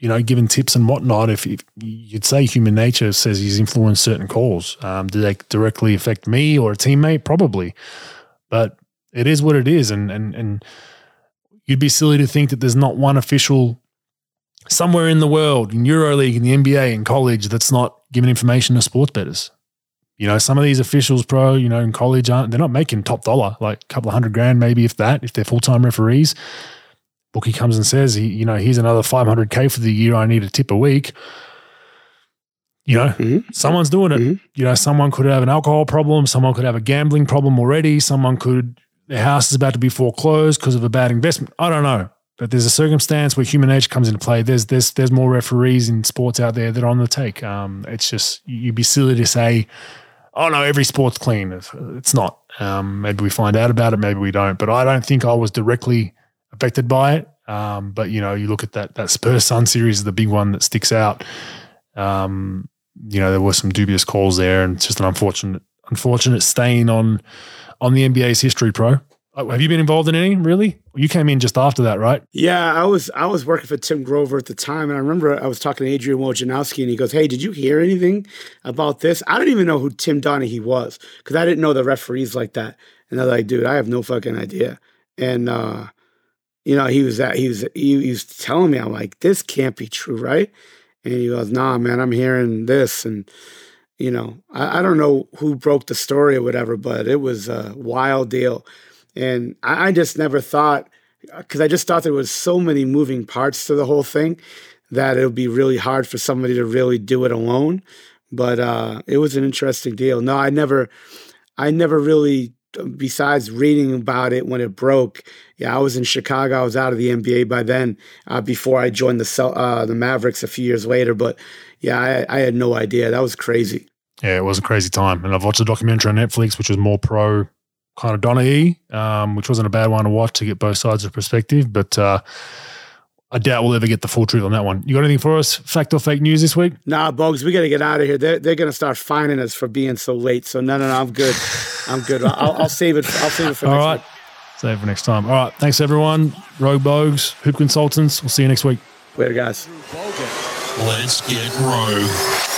you know, given tips and whatnot, if, if, you'd say human nature says he's influenced certain calls, um, do they directly affect me or a teammate? Probably, but it is what it is, and and and you'd be silly to think that there's not one official somewhere in the world, in EuroLeague, in the NBA, in college, that's not giving information to sports bettors. You know, some of these officials, pro, you know, in college aren't they're not making top dollar, like a couple of hundred grand, maybe if that, if they're full time referees. Bookie comes and says, he, you know, here's another 500k for the year. I need a tip a week. You know, mm-hmm. someone's doing it. Mm-hmm. You know, someone could have an alcohol problem. Someone could have a gambling problem already. Someone could their house is about to be foreclosed because of a bad investment. I don't know. But there's a circumstance where human nature comes into play. There's there's there's more referees in sports out there that are on the take. Um, it's just you'd be silly to say, oh no, every sport's clean. It's not. Um, maybe we find out about it, maybe we don't. But I don't think I was directly affected by it. Um, but you know, you look at that that Spurs Sun series is the big one that sticks out. Um, you know, there were some dubious calls there, and just an unfortunate unfortunate stain on on the NBA's history, pro. Uh, have you been involved in any really? You came in just after that, right? Yeah, I was. I was working for Tim Grover at the time, and I remember I was talking to Adrian Wojnarowski, and he goes, "Hey, did you hear anything about this?" I didn't even know who Tim Donaghy was because I didn't know the referees like that. And was like, "Dude, I have no fucking idea." And uh, you know, he was that he was he, he was telling me, I'm like, "This can't be true, right?" And he goes, "Nah, man, I'm hearing this," and you know, I, I, don't know who broke the story or whatever, but it was a wild deal. And I, I just never thought, because I just thought there was so many moving parts to the whole thing that it would be really hard for somebody to really do it alone. But uh, it was an interesting deal. No, I never, I never really, besides reading about it when it broke. Yeah, I was in Chicago. I was out of the NBA by then. Uh, before I joined the uh, the Mavericks a few years later, but yeah, I, I had no idea. That was crazy. Yeah, it was a crazy time. And I've watched a documentary on Netflix, which was more pro kind of Donaghy, um, which wasn't a bad one to watch to get both sides of perspective. But uh, I doubt we'll ever get the full truth on that one. You got anything for us? Fact or fake news this week? Nah, Bogues, we got to get out of here. They're, they're going to start fining us for being so late. So no, no, no, I'm good. I'm good. I'll, I'll save it. I'll save it for All next right. week. Save it for next time. All right. Thanks, everyone. Rogue Bogues, Hoop Consultants. We'll see you next week. Later, guys. Let's get rogue.